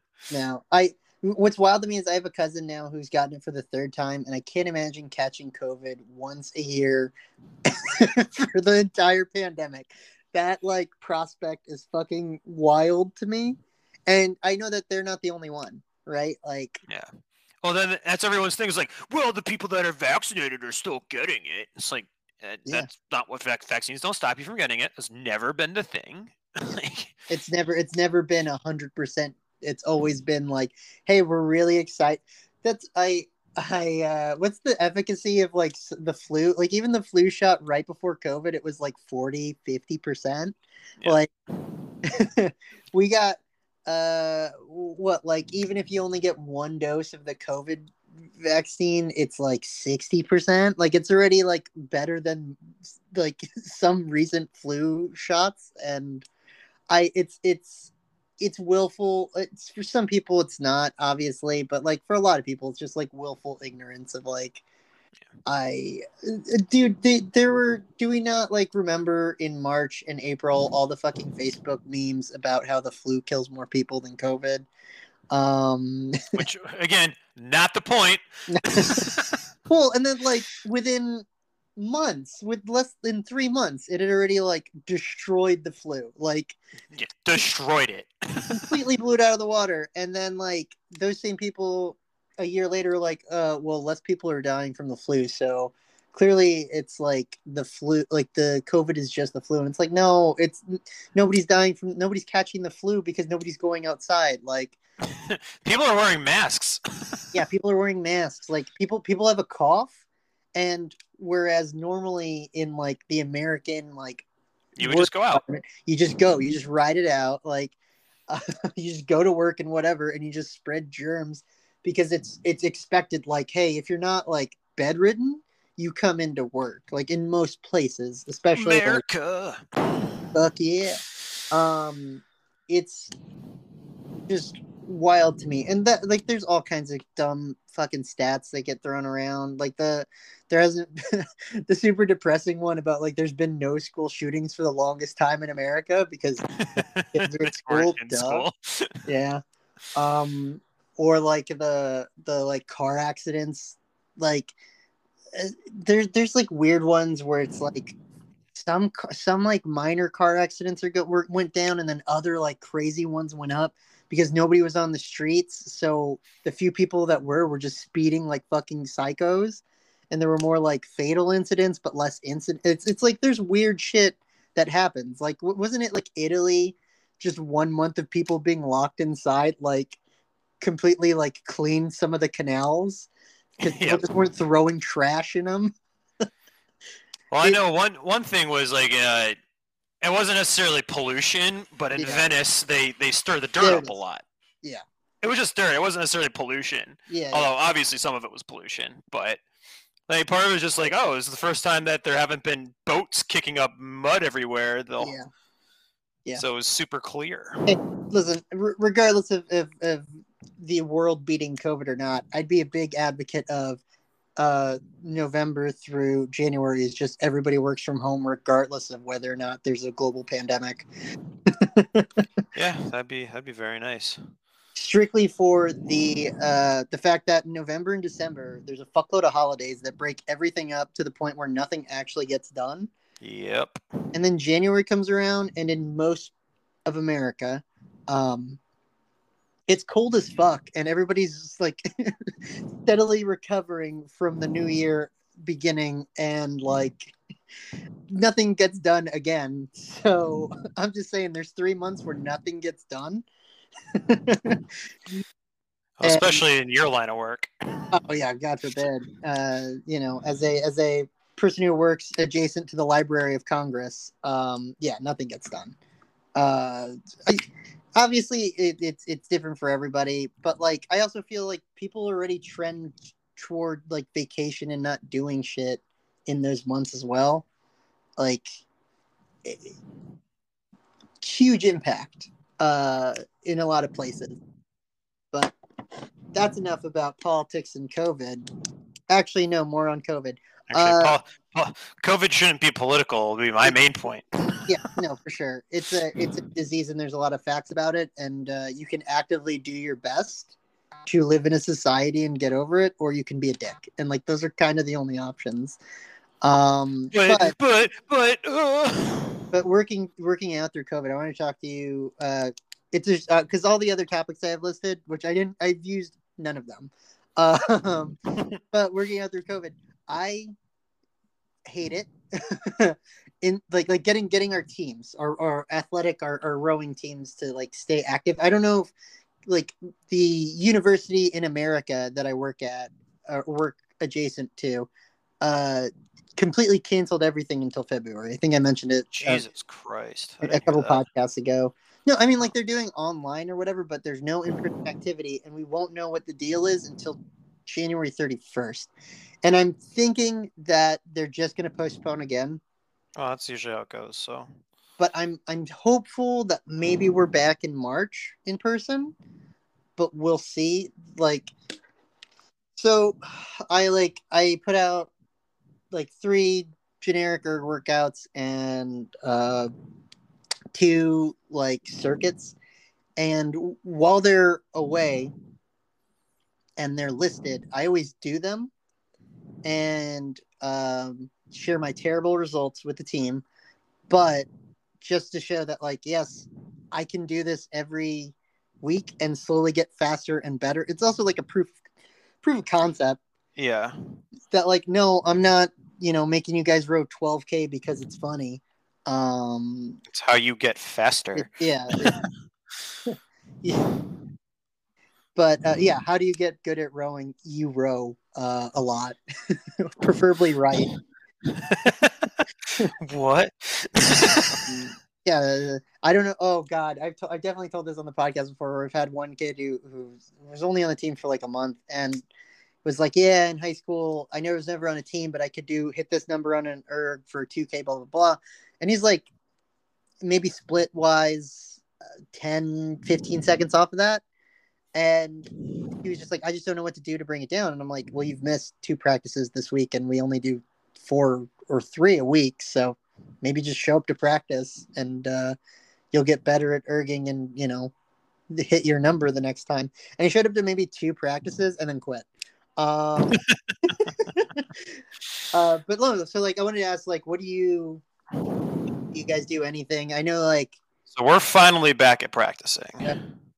*laughs* now, I what's wild to me is I have a cousin now who's gotten it for the third time, and I can't imagine catching COVID once a year *laughs* for the entire pandemic that like prospect is fucking wild to me. And I know that they're not the only one, right? Like Yeah. Well then that's everyone's thing is like, well, the people that are vaccinated are still getting it. It's like uh, yeah. that's not what vac- vaccines don't stop you from getting it. It's never been the thing. *laughs* Like, it's never it's never been a hundred percent. It's always been like, hey, we're really excited. That's I I uh what's the efficacy of like the flu? Like even the flu shot right before COVID, it was like 40, 50%. Yeah. Like *laughs* we got uh what like even if you only get one dose of the COVID vaccine, it's like 60%. Like it's already like better than like *laughs* some recent flu shots and I it's it's it's willful it's for some people it's not obviously but like for a lot of people it's just like willful ignorance of like i dude they, there were do we not like remember in march and april all the fucking facebook memes about how the flu kills more people than covid? Um *laughs* which again not the point. *laughs* Well and then like within months with less than three months it had already like destroyed the flu. Like yeah, destroyed it. completely blew it out of the water. And then like those same people a year later like uh well less people are dying from the flu. So clearly it's like the flu like the covid is just the flu. And it's like no it's nobody's dying from nobody's catching the flu because nobody's going outside. Like *laughs* people are wearing masks. Yeah people are wearing masks. Like people people have a cough and whereas normally in like the American like you would just go out. You just go. You just ride it out. Like uh, *laughs* you just go to work and whatever, and you just spread germs because it's it's expected. Like, hey, if you're not like bedridden, you come into work. Like in most places, especially America. Like, fuck yeah. Um, it's just wild to me, and that like there's all kinds of dumb fucking stats that get thrown around. Like the there hasn't *laughs* the super depressing one about like there's been no school shootings for the longest time in America because *laughs* kids are in school. In school. *laughs* yeah. Um or like the the like car accidents like uh, there there's like weird ones where it's like some some like minor car accidents are go, went down and then other like crazy ones went up because nobody was on the streets. So the few people that were were just speeding like fucking psychos, and there were more like fatal incidents, but less incidents. It's it's like there's weird shit that happens. Like wasn't it like Italy? Just one month of people being locked inside, like completely like cleaned some of the canals *laughs* because yep. people just weren't throwing trash in them. well, I *laughs* know one one thing was like uh, it wasn't necessarily pollution, but in yeah. Venice they they stir the dirt up a lot. Yeah. it was just dirt. It wasn't necessarily pollution. Yeah. Although obviously some of it was pollution, but like part of it was just like, oh, this is the first time that there haven't been boats kicking up mud everywhere. Though. yeah. Yeah. So it was super clear. Listen, r- regardless of, of, of the world beating COVID or not, I'd be a big advocate of uh, November through January is just everybody works from home, regardless of whether or not there's a global pandemic. *laughs* Yeah, that'd be that'd be very nice. Strictly for the uh, the fact that November and December there's a fuckload of holidays that break everything up to the point where nothing actually gets done. Yep. and then January comes around, and in most of America, um, it's cold as fuck, and everybody's just, like *laughs* steadily recovering from the new year beginning, and like nothing gets done again. *laughs* So I'm just saying, there's three months where nothing gets done. *laughs* Especially in your line of work. Oh yeah, God forbid. Uh, you know, as a as a person who works adjacent to the Library of Congress, um, yeah, nothing gets done. Uh, I, obviously, it, it's it's different for everybody, but like, I also feel like people already trend toward like vacation and not doing shit in those months as well. Like, it, huge impact uh, in a lot of places. But that's enough about politics and COVID. Actually, no, more on COVID. Actually, Uh, Paul, Paul, COVID shouldn't be political. Would be my main point. Yeah, no, for sure. It's a it's a disease, and there's a lot of facts about it. And uh, you can actively do your best to live in a society and get over it, or you can be a dick. And like those are kind of the only options. Um, But but but but. uh, but working working out through COVID, I want to talk to you. Uh, it's because all the other topics I have listed, which I didn't, I've used none of them. Um, *laughs* but working out through COVID, I hate it. *laughs* In like like getting getting our teams, our, our athletic, our, our rowing teams to like stay active. I don't know if like the university in America that I work at or work adjacent to, uh, completely canceled everything until February. I think I mentioned it uh, Jesus Christ! a couple podcasts ago. No, I mean like they're doing online or whatever, but there's no in-person activity, and we won't know what the deal is until January 31st. And I'm thinking that they're just going to postpone again. Well, that's usually how it goes. So But I'm I'm hopeful that maybe we're back in March in person, but we'll see. Like, so I like I put out like three generic erg workouts and uh two like circuits and while they're away and they're listed i always do them and um, share my terrible results with the team but just to show that like yes i can do this every week and slowly get faster and better. It's also like a proof proof of concept. Yeah, that like no i'm not you know making you guys row 12k because it's funny. Um it's how you get it- faster. yeah it- *laughs* *laughs* yeah. But uh, yeah how do you get good at rowing? You row uh, a lot *laughs* preferably right *laughs* what? yeah uh, i don't know oh god i've, to- I've definitely told this on the podcast before where i've had one kid who, who was only on the team for like a month and was like yeah in high school i never was never on a team but i could do hit this number on an erg for 2k blah blah blah. And he's like maybe split wise uh, 10 15 seconds off of that. And he was just like i just don't know what to do to bring it down. And i'm like well you've missed two practices this week and we only do four or three a week so maybe just show up to practice and uh, you'll get better at erging and you know hit your number the next time and he showed up to maybe two practices and then quit um, *laughs* uh, but no, so like i wanted to ask like what do you do you guys do anything i know like so we're finally back at practicing. Yeah.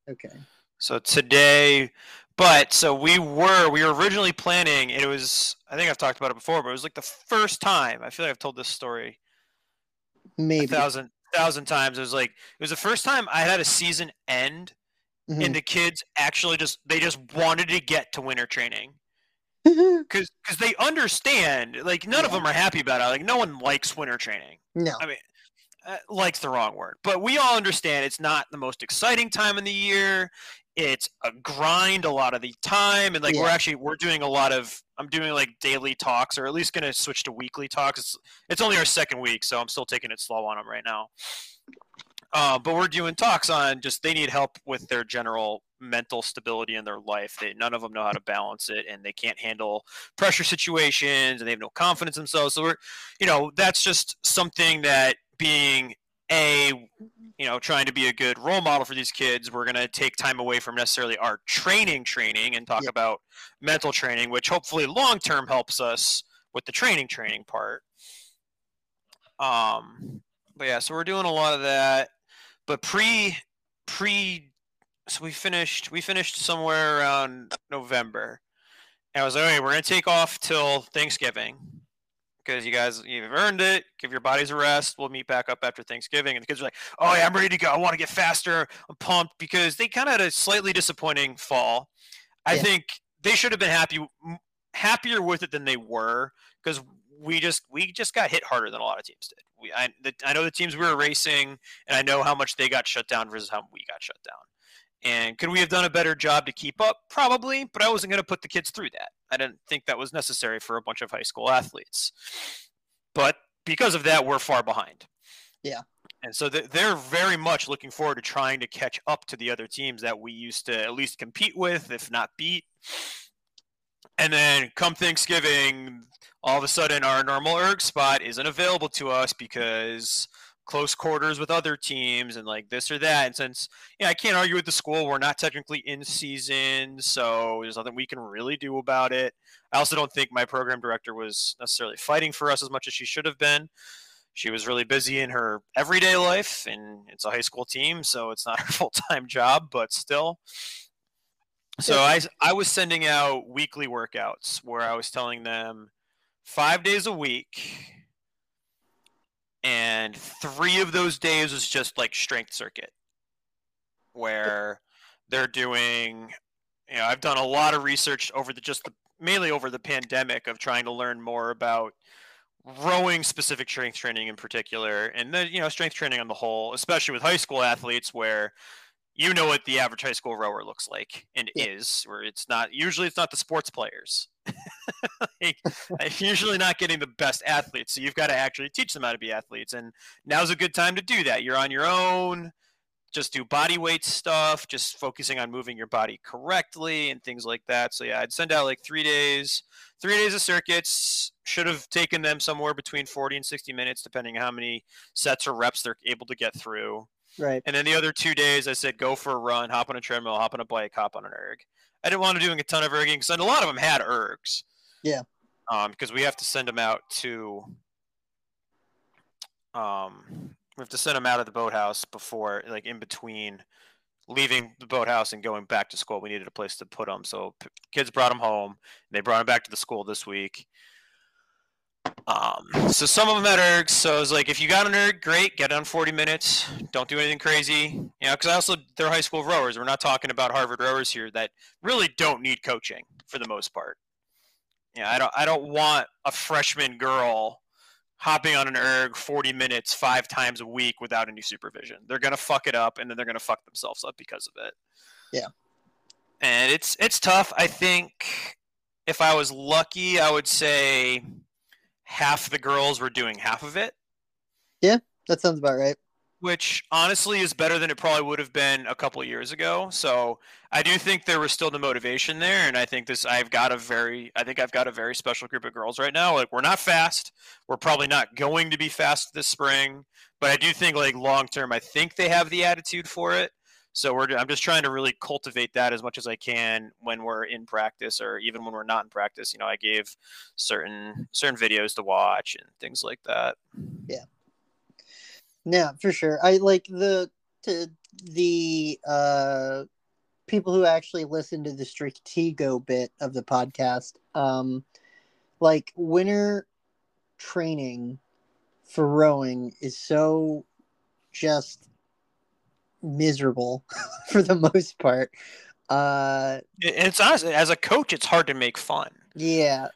okay So today, but so we were we were originally planning. It was I think I've talked about it before, but it was like the first time. I feel like I've told this story maybe a thousand thousand times. It was like it was the first time I had a season end, Mhm. and the kids actually just they just wanted to get to winter training *laughs* Mm-hmm. because because they understand. Like none of them are happy about it. Like no one likes winter training. no I mean, uh, likes the wrong word, but we all understand it's not the most exciting time in the year. It's a grind a lot of the time, and like Yeah. we're actually we're doing a lot of I'm doing like daily talks, or at least going to switch to weekly talks. It's it's only our second week, so I'm still taking it slow on them right now. Uh, but we're doing talks on just they need help with their general mental stability in their life. They none of them know how to balance it, and they can't handle pressure situations, and they have no confidence in themselves. So we're, you know, that's just something that being a you know trying to be a good role model for these kids we're going to take time away from necessarily our training training and talk Yeah. about mental training which hopefully long term helps us with the training training part. Um but yeah so we're doing a lot of that but pre pre so we finished we finished somewhere around november. And i was like okay we're going to take off till thanksgiving because you guys you've earned it. Give your bodies a rest. We'll meet back up after Thanksgiving. And the kids are like, "Oh yeah, I'm ready to go. I want to get faster. I'm pumped." Because they kind of had a slightly disappointing fall. I Yeah. think they should have been happy, happier with it than they were. Because we just we just got hit harder than a lot of teams did. We I, the, I know the teams we were racing, and I know how much they got shut down versus how we got shut down. And could we have done a better job to keep up? Probably, but I wasn't going to put the kids through that. I didn't think that was necessary for a bunch of high school athletes. But because of that, we're far behind. Yeah. And so they're very much looking forward to trying to catch up to the other teams that we used to at least compete with, if not beat. And then come Thanksgiving, all of a sudden our normal erg spot isn't available to us because close quarters with other teams and like this or that. And since yeah, I can't argue with the school, we're not technically in season, so there's nothing we can really do about it. I also don't think my program director was necessarily fighting for us as much as she should have been. She was really busy in her everyday life, and it's a high school team, so it's not *laughs* her full time job, but still. So I, I was sending out weekly workouts where I was telling them five days a week, and three of those days was just like strength circuit, where they're doing. You know, I've done a lot of research over the just the mainly over the pandemic of trying to learn more about rowing specific strength training in particular and then you know strength training on the whole especially with high school athletes where you know what the average high school rower looks like and Yeah. is where it's not usually it's not the sports players *laughs* like, *laughs* usually not getting the best athletes so you've got to actually teach them how to be athletes and now's a good time to do that you're on your own just do body weight stuff, just focusing on moving your body correctly and things like that. So yeah, I'd send out like three days, three days of circuits. Should have taken them somewhere between 40 and 60 minutes, depending on how many sets or reps they're able to get through. Right. And then the other two days, I said go for a run, hop on a treadmill, hop on a bike, hop on an erg. I didn't want to doing a ton of erging because a lot of them had ergs. Yeah. Um, because we have to send them out to um we have to send them out of the boathouse before like in between leaving the boathouse and going back to school we needed a place to put them so p- kids brought them home they brought them back to the school this week um so some of them had ergs so I was like if you got an erg great get it on 40 minutes don't do anything crazy you know because i also they're high school rowers we're not talking about harvard rowers here that really don't need coaching for the most part yeah i don't i don't want a freshman girl hopping on an erg 40 minutes five times a week without any supervision. They're gonna fuck it up, and then they're gonna fuck themselves up because of it. Yeah. and it's it's tough. I think if I was lucky, I would say half the girls were doing half of it, Yeah, That sounds about right. which honestly is better than it probably would have been a couple of years ago. So I do think there was still the motivation there, and I think this I've got a very I think I've got a very special group of girls right now. Like we're not fast, we're probably not going to be fast this spring, but I do think like long term, I think they have the attitude for it. So we're I'm just trying to really cultivate that as much as I can when we're in practice or even when we're not in practice. You know, I gave certain certain videos to watch and things like that. Yeah, Yeah, for sure. I like the to the uh people who actually listen to the Stratego bit of the podcast. Um like winter training for rowing is so just miserable *laughs* for the most part. Uh It- It's honestly as a coach, it's hard to make fun. yeah.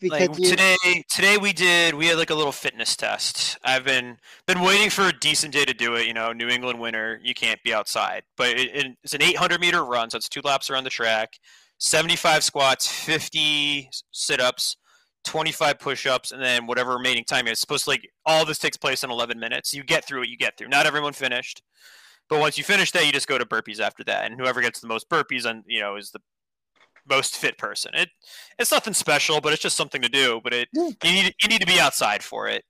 because like today today we did we had like a little fitness test i've been been waiting for a decent day to do it you know new england winter you can't be outside but it, it- it's an 800 meter run so it's two laps around the track 75 squats 50 sit-ups 25 push-ups and then whatever remaining time it's supposed to like all this takes place in 11 minutes you get through it. you get through not everyone finished but once you finish that you just go to burpees after that. And whoever gets the most burpees on you know is the most fit person. It it's nothing special but it's just something to do. But it you need you need to be outside for it.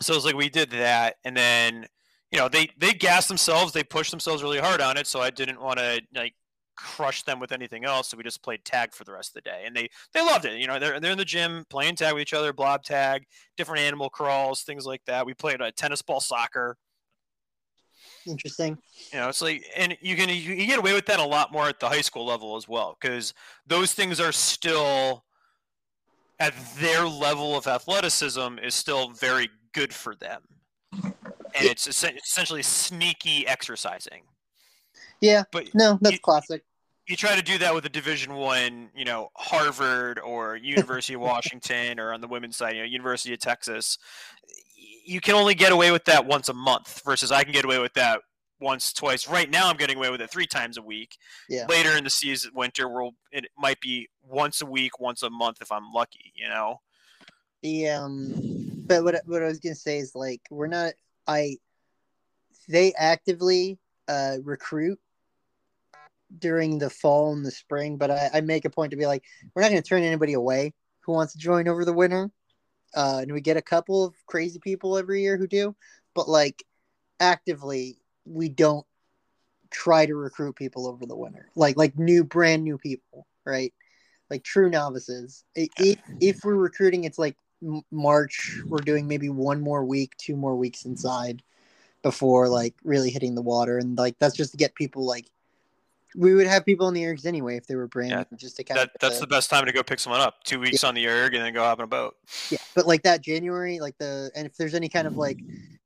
So it's like we did that. And then you know they they gassed themselves. They pushed themselves really hard on it. So i didn't want to like crush them with anything else. So we just played tag for the rest of the day. And they they loved it. You know they're, they're in the gym playing tag with each other blob tag different animal crawls things like that. We played a tennis ball soccer interesting. you know, it's like, and you can you, get away with that a lot more at the high school level as well, because those things are still at their level of athleticism is still very good for them, and it's essen- essentially sneaky exercising. Yeah, But no, that's you- classic. you try to do that with a Division One, you know, Harvard or *laughs* University of Washington, or on the women's side, you know, University of Texas. You can only get away with that once a month, versus I can get away with that once, twice. Right now, I'm getting away with it three times a week. Yeah. Later in the season, winter, will it might be once a week, once a month if I'm lucky. You know. The um, but what I- what I was gonna say is like we're not. I they actively uh recruit during the fall and the spring, but I, I make a point to be like, we're not gonna turn anybody away who wants to join over the winter. Uh, and we get a couple of crazy people every year who do, but like actively, we don't try to recruit people over the winter, like like new brand new people, right? Like true novices. If if we're recruiting, it's like March. We're doing maybe one more week, two more weeks inside before like really hitting the water, and like that's just to get people like. We would have people in the ergs anyway if they were brand Yeah, just to kind That of that's the best time to go pick someone up. Two weeks on the erg and then go hop in a boat. Yeah, but like that January, like the and if there's any kind of like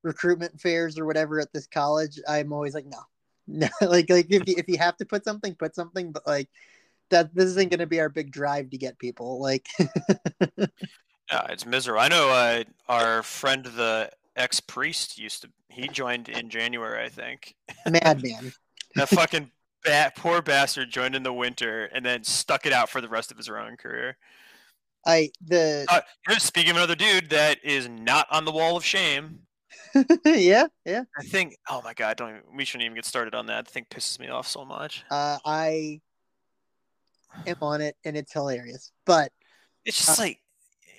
recruitment fairs or whatever at this college, I'm always like, no, *laughs* no, *laughs* like like if you, if you have to put something, put something, but like that this isn't going to be our big drive to get people. Like, *laughs* Yeah, it's miserable. I know uh, our friend, the ex priest, used to. He joined in January, I think. madman. That fucking ba- poor bastard joined in the winter and then stuck it out for the rest of his rowing career. I the Uh, speaking of another dude that is not on the wall of shame. *laughs* yeah yeah. I think. Oh my god! Don't even, we shouldn't even get started on that. The thing pisses me off so much. Uh, I am on it, and it's hilarious. But It's just Uh, like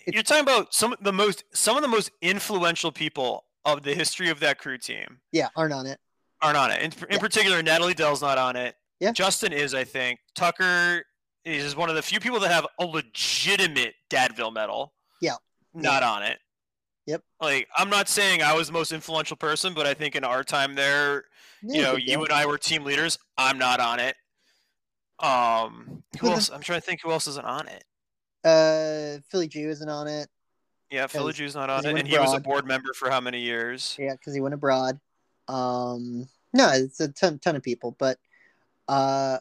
it's- you're talking about some of the most some of the most influential people of the history of that crew team. yeah, aren't on it. Aren't on it. In, in Yeah. particular, Natalie Dell's not on it. Yeah. Justin is, I think. Tucker is one of the few people that have a legitimate Dad Vail medal. Yeah. Not on it. Yep. Like, I'm not saying I was the most influential person, but I think in our time there, you know, you and I were team leaders. I'm not on it. Um, who the- else? I'm trying to think who else isn't on it. uh, Philly Jew isn't on it. Yeah, Philly Jew's not on it, and he was a board member for how many years? Yeah, because he went abroad. Um, no, it's a ton, ton of people, but uh,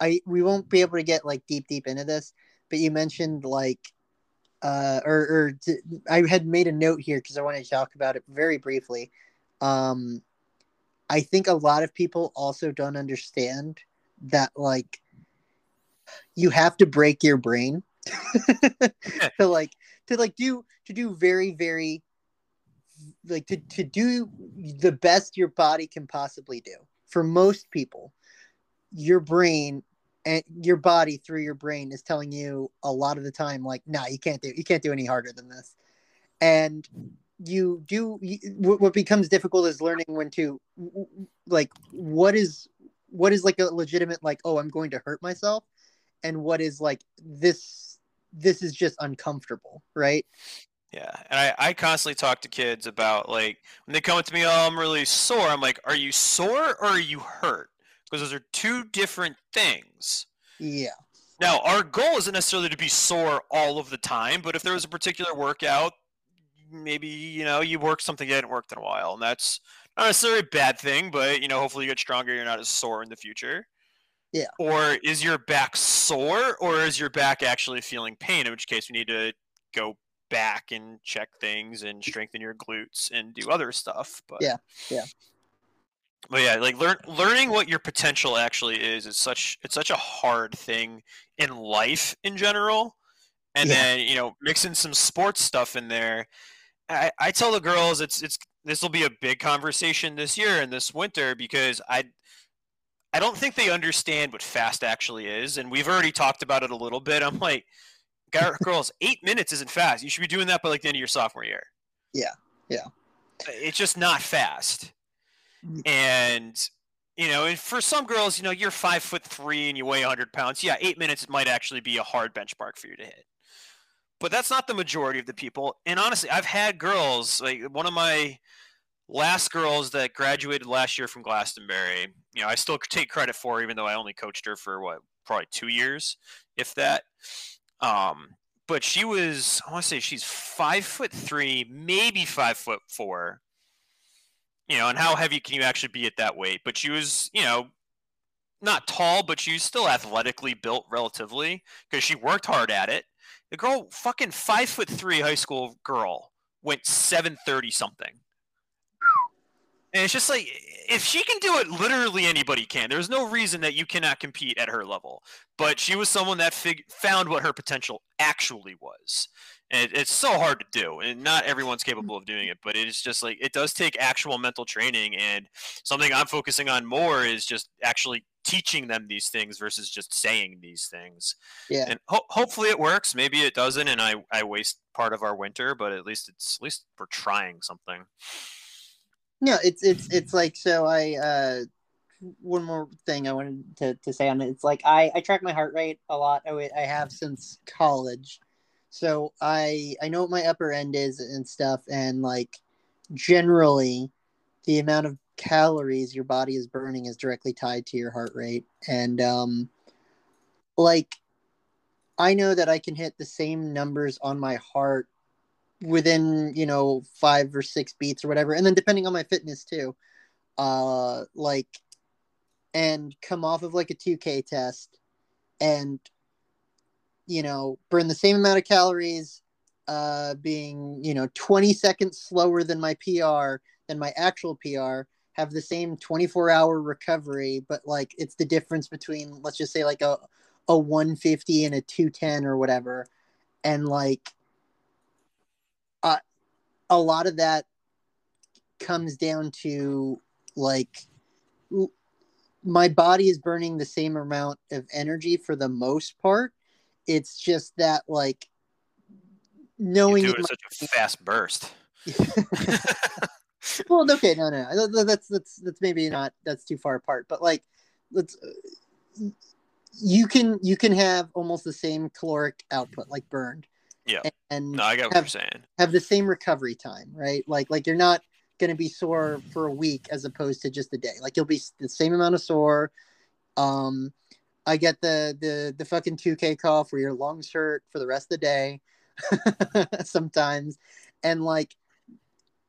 I we won't be able to get like deep, deep into this. But you mentioned like, uh, or or t- I had made a note here because I wanted to talk about it very briefly. Um, I think a lot of people also don't understand that like you have to break your brain *laughs* to like to like do to do very very like to, to do the best your body can possibly do. For most people your brain and your body through your brain is telling you a lot of the time like nah you can't do you can't do any harder than this. And you do you, what what becomes difficult is learning when to like what is what is like a legitimate like oh i'm going to hurt myself and what is like this this is just uncomfortable right Yeah, and I, I constantly talk to kids about like when they come up to me, oh, I'm really sore. I'm like, are you sore or are you hurt? Because those are two different things. yeah Now, our goal isn't necessarily to be sore all of the time, but if there was a particular workout, maybe you know you worked something that hadn't worked in a while, and that's not necessarily a bad thing. But you know, hopefully you get stronger. You're not as sore in the future. Yeah. Or is your back sore or is your back actually feeling pain? In which case we need to go back and check things and strengthen your glutes and do other stuff. But Yeah, yeah. But yeah, like learn learning what your potential actually is is such it's such a hard thing in life in general. And Yeah. then, you know, mixing some sports stuff in there. I, I tell the girls it's it's this will be a big conversation this year and this winter because I I don't think they understand what fast actually is, and we've already talked about it a little bit. I'm like, "Gar- girls, eight minutes isn't fast. You should be doing that by like the end of your sophomore year. Yeah, yeah. It's just not fast. Mm. And you know, and for some girls, you know, you're five foot three and you weigh 100 pounds. Yeah, eight minutes might actually be a hard benchmark for you to hit. But that's not the majority of the people. And honestly, I've had girls like one of my last girls that graduated last year from Glastonbury. You know, I still take credit for even though I only coached her for what probably two years, if that. Um, but she was I want to say she's five foot three, maybe five foot four. You know, and how heavy can you actually be at that weight? But she was, you know, not tall, but she was still athletically built relatively because she worked hard at it. The girl, fucking five foot three high school girl, went seven thirty something. And it's just like if she can do it, literally anybody can. There's no reason that you cannot compete at her level. But she was someone that fig- found what her potential actually was. And it, it's so hard to do, and not everyone's capable of doing it. But it's just like it does take actual mental training, and something I'm focusing on more is just actually teaching them these things versus just saying these things. Yeah. And ho- hopefully it works. Maybe it doesn't, and I I waste part of our winter. But at least it's at least we're trying something. No, it's it's it's like so. I uh, one more thing I wanted to, to say on it. It's like I I track my heart rate a lot. I I have since college, so I I know what my upper end is and stuff. And like generally, the amount of calories your body is burning is directly tied to your heart rate. And um, like I know that I can hit the same numbers on my heart within you know five or six beats or whatever and then depending on my fitness too uh like and come off of like a 2k test and you know burn the same amount of calories uh being you know 20 seconds slower than my pr than my actual pr have the same 24 hour recovery but like it's the difference between let's just say like a a 150 and a 210 or whatever and like a lot of that comes down to like my body is burning the same amount of energy for the most part it's just that like You knowing do it such a fast burst. *laughs* well okay no no no. That's that's that's maybe not that's too far apart but like let's uh, you can you can have almost the same caloric output like burned Yeah. and No, I get what have, you're saying. have the same recovery time, right? Like like you're not going to be sore for a week as opposed to just a day. Like you'll be the same amount of sore. Um, I get the the the fucking two K cough where your lungs hurt for the rest of the day, *laughs* sometimes, and like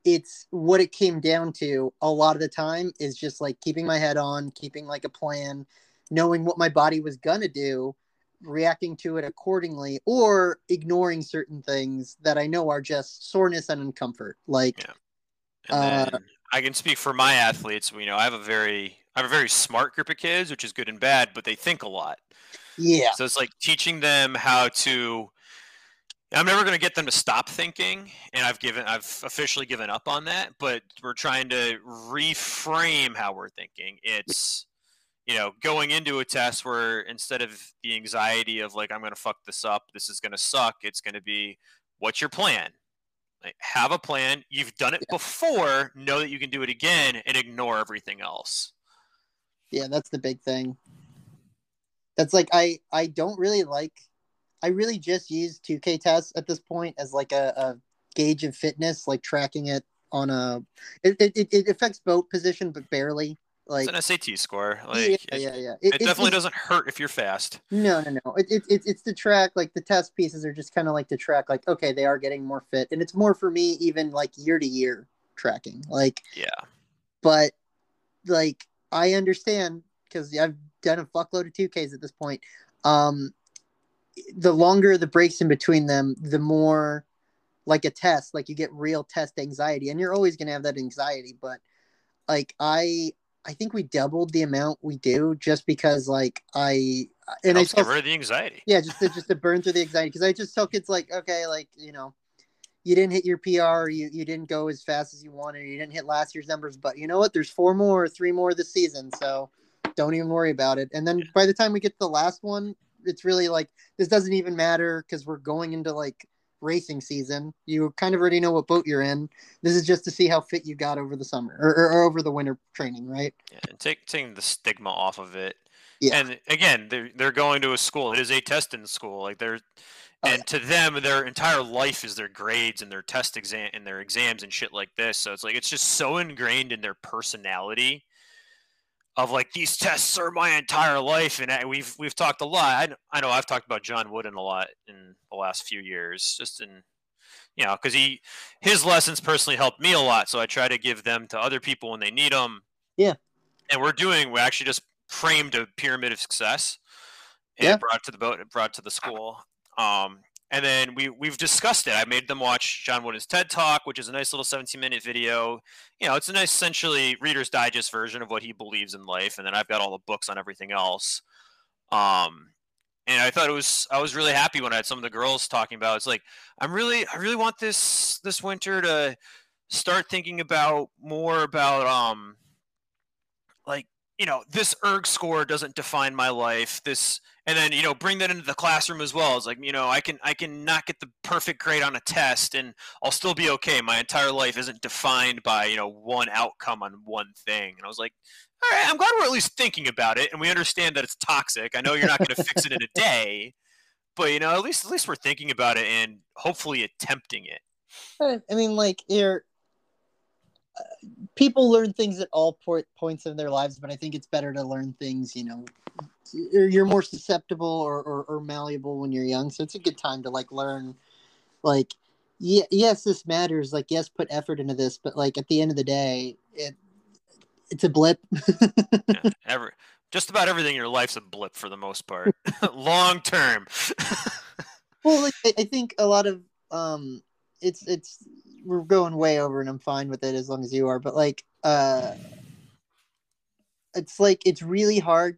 it's what it came down to a lot of the time is just like keeping my head on, keeping like a plan, knowing what my body was gonna do, reacting to it accordingly, or ignoring certain things that I know are just soreness and uncomfort. Like, Yeah. And Uh, I can speak for my athletes. You know, I have a very I have a very smart group of kids, which is good and bad, but they think a lot. yeah, So it's like teaching them how to. I'm never going to get them to stop thinking, and I've given, I've officially given up on that. But we're trying to reframe how we're thinking. It's, you know, going into a test where instead of the anxiety of like I'm going to fuck this up, this is going to suck. It's going to be, what's your plan? Like, have a plan. You've done it Yeah. before. Know that you can do it again, and ignore everything else. yeah, that's the big thing. That's like I I don't really like. I really just use 2K tests at this point as like a, a gauge of fitness, like tracking it on a. It, it, it affects boat position, but barely. Like It's an SAT score. Like, yeah, it, yeah, yeah. it it's- definitely it's- doesn't hurt if you're fast. No, no, no. It, it, it's it's to track like the test pieces are just kind of like to track like okay they are getting more fit and it's more for me even like year to year tracking like Yeah. but like I understand because I've done a fuckload of 2Ks at this point. Um, the longer the breaks in between them, the more like a test, like you get real test anxiety, and you're always gonna have that anxiety. But like I, I think we doubled the amount we do just because like I and I Helps tell, get rid of the anxiety. yeah, just to, just to burn through the anxiety because I just tell kids like, okay, like you know, you didn't hit your PR, you you didn't go as fast as you wanted, you didn't hit last year's numbers, but you know what? There's four more, three more this season, so don't even worry about it. And then by the time we get to the last one, it's really like this doesn't even matter because we're going into like racing season. You kind of already know what boat you're in. This is just to see how fit you got over the summer or, or, or over the winter training, right? Yeah, and take taking the stigma off of it. Yeah. And again, they're they're going to a school. It is a testing school. Like they're Oh, and to them their entire life is their grades and their test exam and their exams and shit like this. So it's like it's just so ingrained in their personality of like these tests are my entire life and I, we've we've talked a lot. I, kn- I know I've talked about John Wooden a lot in the last few years just in you know, because he his lessons personally helped me a lot, so I try to give them to other people when they need them. Yeah. and we're doing. We actually just framed a pyramid of success. And Yeah. brought it to the boat. Brought it to the school. Um, and then we we've discussed it. I made them watch John Wooden's TED Talk, which is a nice little 17 minute video. You know, it's a nice, essentially Reader's Digest version of what he believes in life. And then I've got all the books on everything else. Um, and I thought it was I was really happy when I had some of the girls talking about. It's like I'm really I really want this this winter to start thinking about more about um you know this erg score doesn't define my life this and then you know bring that into the classroom as well. It's like you know i can i can not get the perfect grade on a test and i'll still be okay. My entire life isn't defined by you know one outcome on one thing. And i was like all right i'm glad we're at least thinking about it and we understand that it's toxic. I know you're not going to fix it in a day but you know at least at least we're thinking about it and hopefully attempting it. I mean, like, you're, people learn things at all point, points in their lives, but I think it's better to learn things, you know, you're you're more susceptible or, or, or malleable when you're young. So it's a good time to, like, learn, like, yeah, yes, this matters. Like, yes, put effort into this, but, like, at the end of the day, it it's a blip. *laughs* yeah, every, just about everything in your life's a blip for the most part *laughs* long term *laughs* Well, like, I, I think a lot of um, it's it's we're going way over, and I'm fine with it as long as you are. But like, uh, it's like it's really hard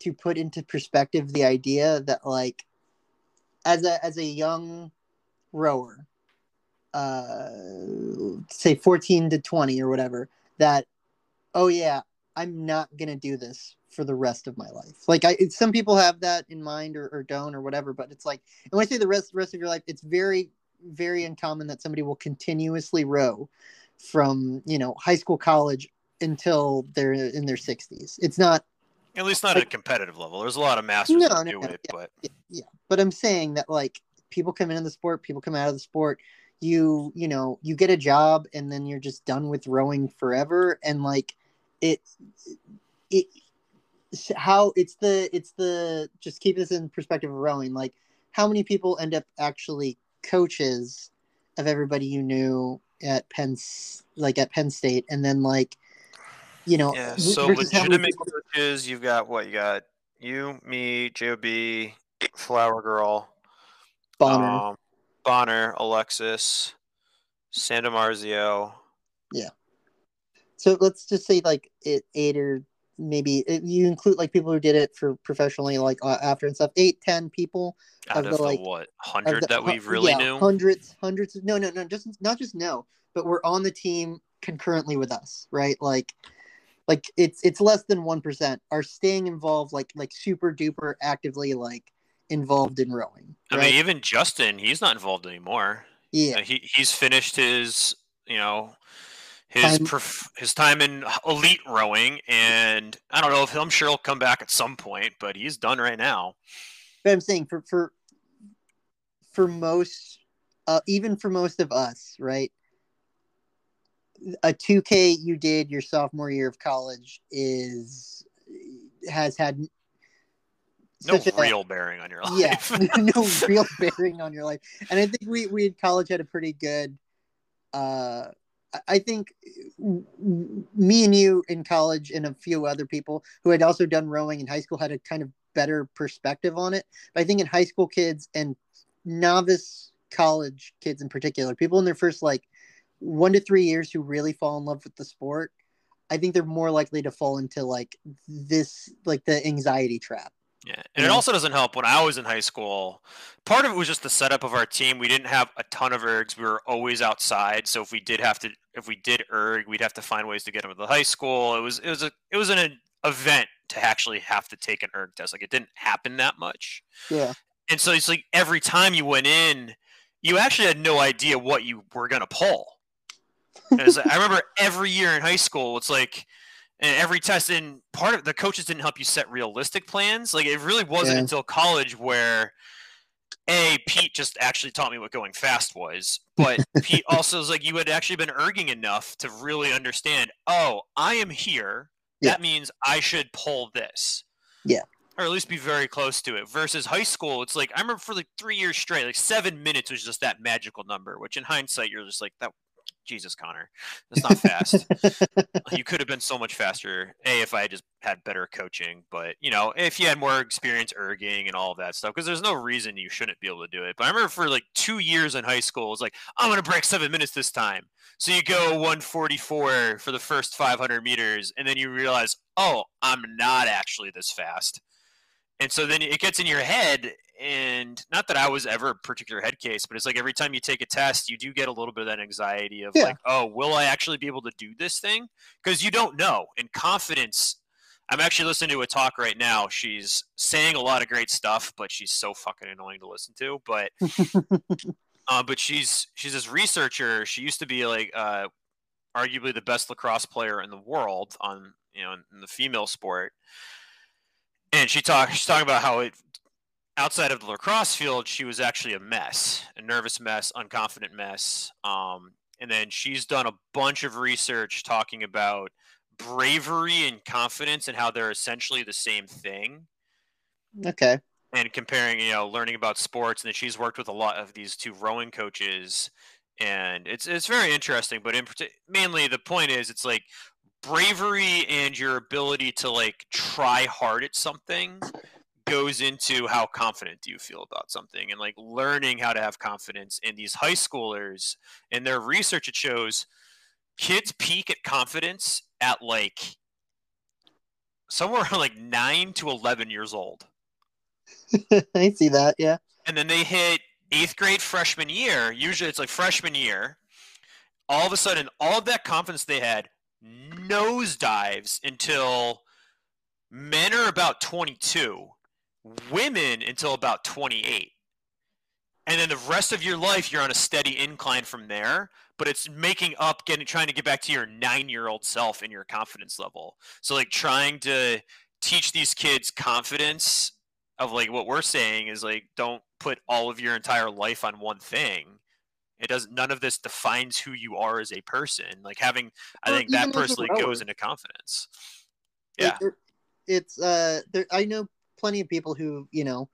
to put into perspective the idea that like, as a as a young rower, uh, say 14 to 20 or whatever, that oh yeah, I'm not gonna do this for the rest of my life. Like I, some people have that in mind or, or don't or whatever, but it's like, and when I say the rest rest of your life, it's very very uncommon that somebody will continuously row from you know high school, college until they're in their 60s. It's not at least not at a competitive level. There's a lot of masters No, that no, do no, it but yeah but i'm saying that like people come into the sport people come out of the sport you you know you get a job and then you're just done with rowing forever. And like it it how it's the it's the just keep this in perspective of rowing. Like how many people end up actually coaches of everybody you knew at penn like at penn state and then like you know yeah so versus how many legitimate people- coaches you've got what you got you me job flower girl Bonner. um, bonner alexis sandamarzio So let's just say like it eight or maybe you include like people who did it for professionally like uh, after and stuff eight ten people out Of the, the, like- what of 100 the- that we've really yeah, knew? hundreds hundreds of no no no just not just no but we're on the team concurrently with us right? Like like it's it's less than one percent are staying involved like like super duper actively like involved in rowing i mean even justin he's not involved anymore. Yeah. He he's finished his you know his Time- prof- his time in elite rowing and i don't know if i'm sure he'll come back at some point but he's done right now. But i'm saying for for for most uh even for most of us right a 2k you did your sophomore year of college is has had no a- real bearing on your *laughs* life. yeah *laughs* no *laughs* real bearing on your life. And i think we we in college had a pretty good uh I think uh, me and you in college and a few other people who had also done rowing in high school had a kind of better perspective on it. But I think in high school kids and novice college kids in particular, people in their first like one to three years who really fall in love with the sport, I think they're more likely to fall into like this, like the anxiety trap. Yeah, and it also doesn't help when I was in high school. Part of it was just the setup of our team. We didn't have a ton of ergs. We were always outside, so if we did have to, if we did erg, we'd have to find ways to get them to the high school. It was it was a it was an event to actually have to take an erg test. Like it didn't happen that much. Yeah. And so it's like every time you went in, you actually had no idea what you were gonna pull. I remember every year in high school, it's like and every test and part of the coaches didn't help you set realistic plans. Like it really wasn't yeah. until college where a pete just actually taught me what going fast was but *laughs* pete also was like you had actually been erging enough to really understand oh i am here. Yeah. that means i should pull this. Yeah. Or at least be very close to it. Versus high school it's like i remember for like three years straight like seven minutes was just that magical number which in hindsight you're just like that Jesus, Connor, that's not fast. *laughs* you could have been so much faster. A, if I had just had better coaching, but you know, if you had more experience erging and all of that stuff, because there's no reason you shouldn't be able to do it. But I remember for like two years in high school, it was like, I'm gonna break seven minutes this time. So you go 144 for the first 500 meters, and then you realize, oh, I'm not actually this fast. And so then it gets in your head, and not that I was ever a particular head case, but it's like every time you take a test, you do get a little bit of that anxiety of yeah. like, oh, will I actually be able to do this thing? Because you don't know. And confidence. I'm actually listening to a talk right now. She's saying a lot of great stuff, but she's so fucking annoying to listen to. But, *laughs* uh, but she's she's this researcher. She used to be like uh, arguably the best lacrosse player in the world on you know in the female sport and she talked she's talking about how it outside of the lacrosse field, she was actually a mess, a nervous mess, unconfident mess. Um, and then she's done a bunch of research talking about bravery and confidence and how they're essentially the same thing. Okay. And comparing, you know, learning about sports, and then she's worked with a lot of these two rowing coaches, and it's it's very interesting. But in mainly, the point is, it's like bravery and your ability to like try hard at something goes into how confident do you feel about something and like learning how to have confidence in these high schoolers in their research it shows kids peak at confidence at like somewhere around *laughs* like 9 to 11 years old. *laughs* I see that yeah. And then they hit eighth grade freshman year usually it's like freshman year. All of a sudden all of that confidence they had nosedives until men are about 22 women until about 28 and then the rest of your life you're on a steady incline from there but it's making up getting trying to get back to your nine year old self and your confidence level. So like trying to teach these kids confidence of like what we're saying is like don't put all of your entire life on one thing it doesn't. none of this defines who you are as a person like having i think that personally goes into confidence yeah it, it's uh there i know plenty of people who you know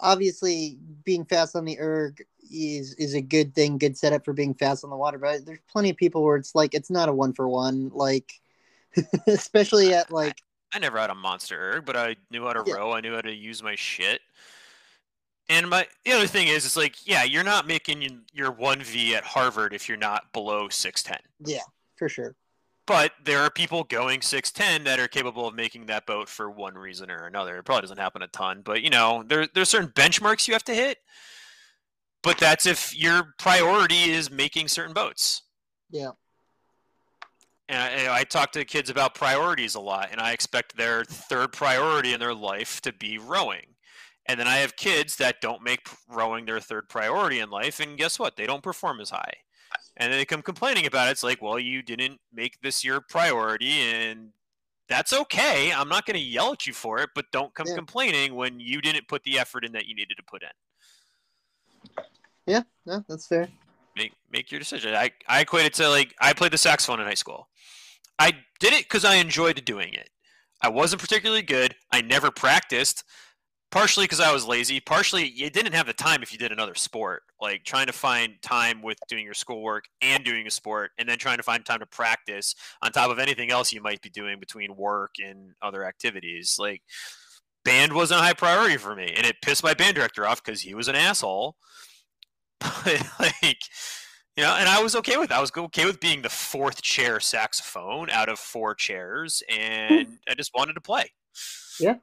obviously being fast on the erg is is a good thing good setup for being fast on the water but there's plenty of people where it's like it's not a one for one like *laughs* especially at like I, I, never had a monster erg but i knew how to yeah. row i knew how to use my shit and my the other thing is it's like yeah you're not making your 1v at harvard if you're not below 610 yeah for sure but there are people going 610 that are capable of making that boat for one reason or another. It probably doesn't happen a ton, but you know, there there's certain benchmarks you have to hit. But that's if your priority is making certain boats. Yeah. And I, I talk to kids about priorities a lot, and I expect their third priority in their life to be rowing. And then I have kids that don't make rowing their third priority in life, and guess what? They don't perform as high and they come complaining about it. It's like, well, you didn't make this your priority, and that's okay. I'm not going to yell at you for it, but don't come yeah. complaining when you didn't put the effort in that you needed to put in. Yeah, no, that's fair. Make make your decision. I I equate it to like I played the saxophone in high school. I did it because I enjoyed doing it. I wasn't particularly good. I never practiced, partially because I was lazy. Partially, you didn't have the time if you did another sport. Like trying to find time with doing your schoolwork and doing a sport, and then trying to find time to practice on top of anything else you might be doing between work and other activities. Like band wasn't a high priority for me, and it pissed my band director off because he was an asshole. *laughs* But like, you know, and I was okay with. That. I was okay with being the fourth chair saxophone out of four chairs, and I just wanted to play. Yeah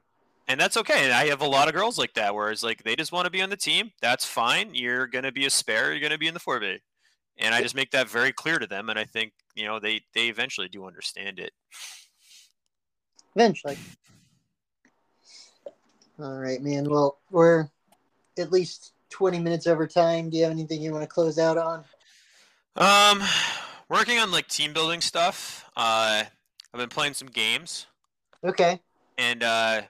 and that's okay. And I have a lot of girls like that, where it's like they just want to be on the team. That's fine. You're gonna be a spare. You're gonna be in the four B, and I just make that very clear to them. And I think you know they they eventually do understand it. Eventually. All right, man. Well, we're at least twenty minutes over time. Do you have anything you want to close out on? Um, working on like team building stuff. Uh, I've been playing some games. Okay. And uh,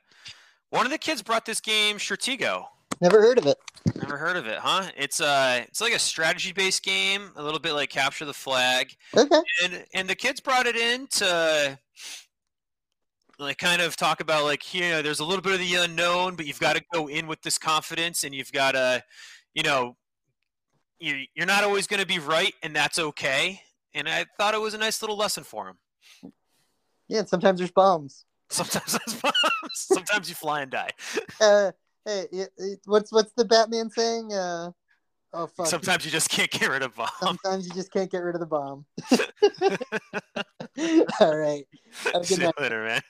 one of the kids brought this game, Stratego. Never heard of it. Never heard of it, huh? It's uh it's like a strategy based game, a little bit like capture the flag. Okay. And and the kids brought it in to like kind of talk about like you know there's a little bit of the unknown, but you've got to go in with this confidence and you've got to you know you you're not always going to be right and that's okay. And I thought it was a nice little lesson for him. Yeah, sometimes there's bombs. Sometimes *laughs* sometimes you fly and die. Uh, hey, what's what's the Batman saying? Uh, oh fuck. Sometimes you just can't get rid of bomb. Sometimes you just can't get rid of the bomb. *laughs* *laughs* All right. Have a good See night. you later, man.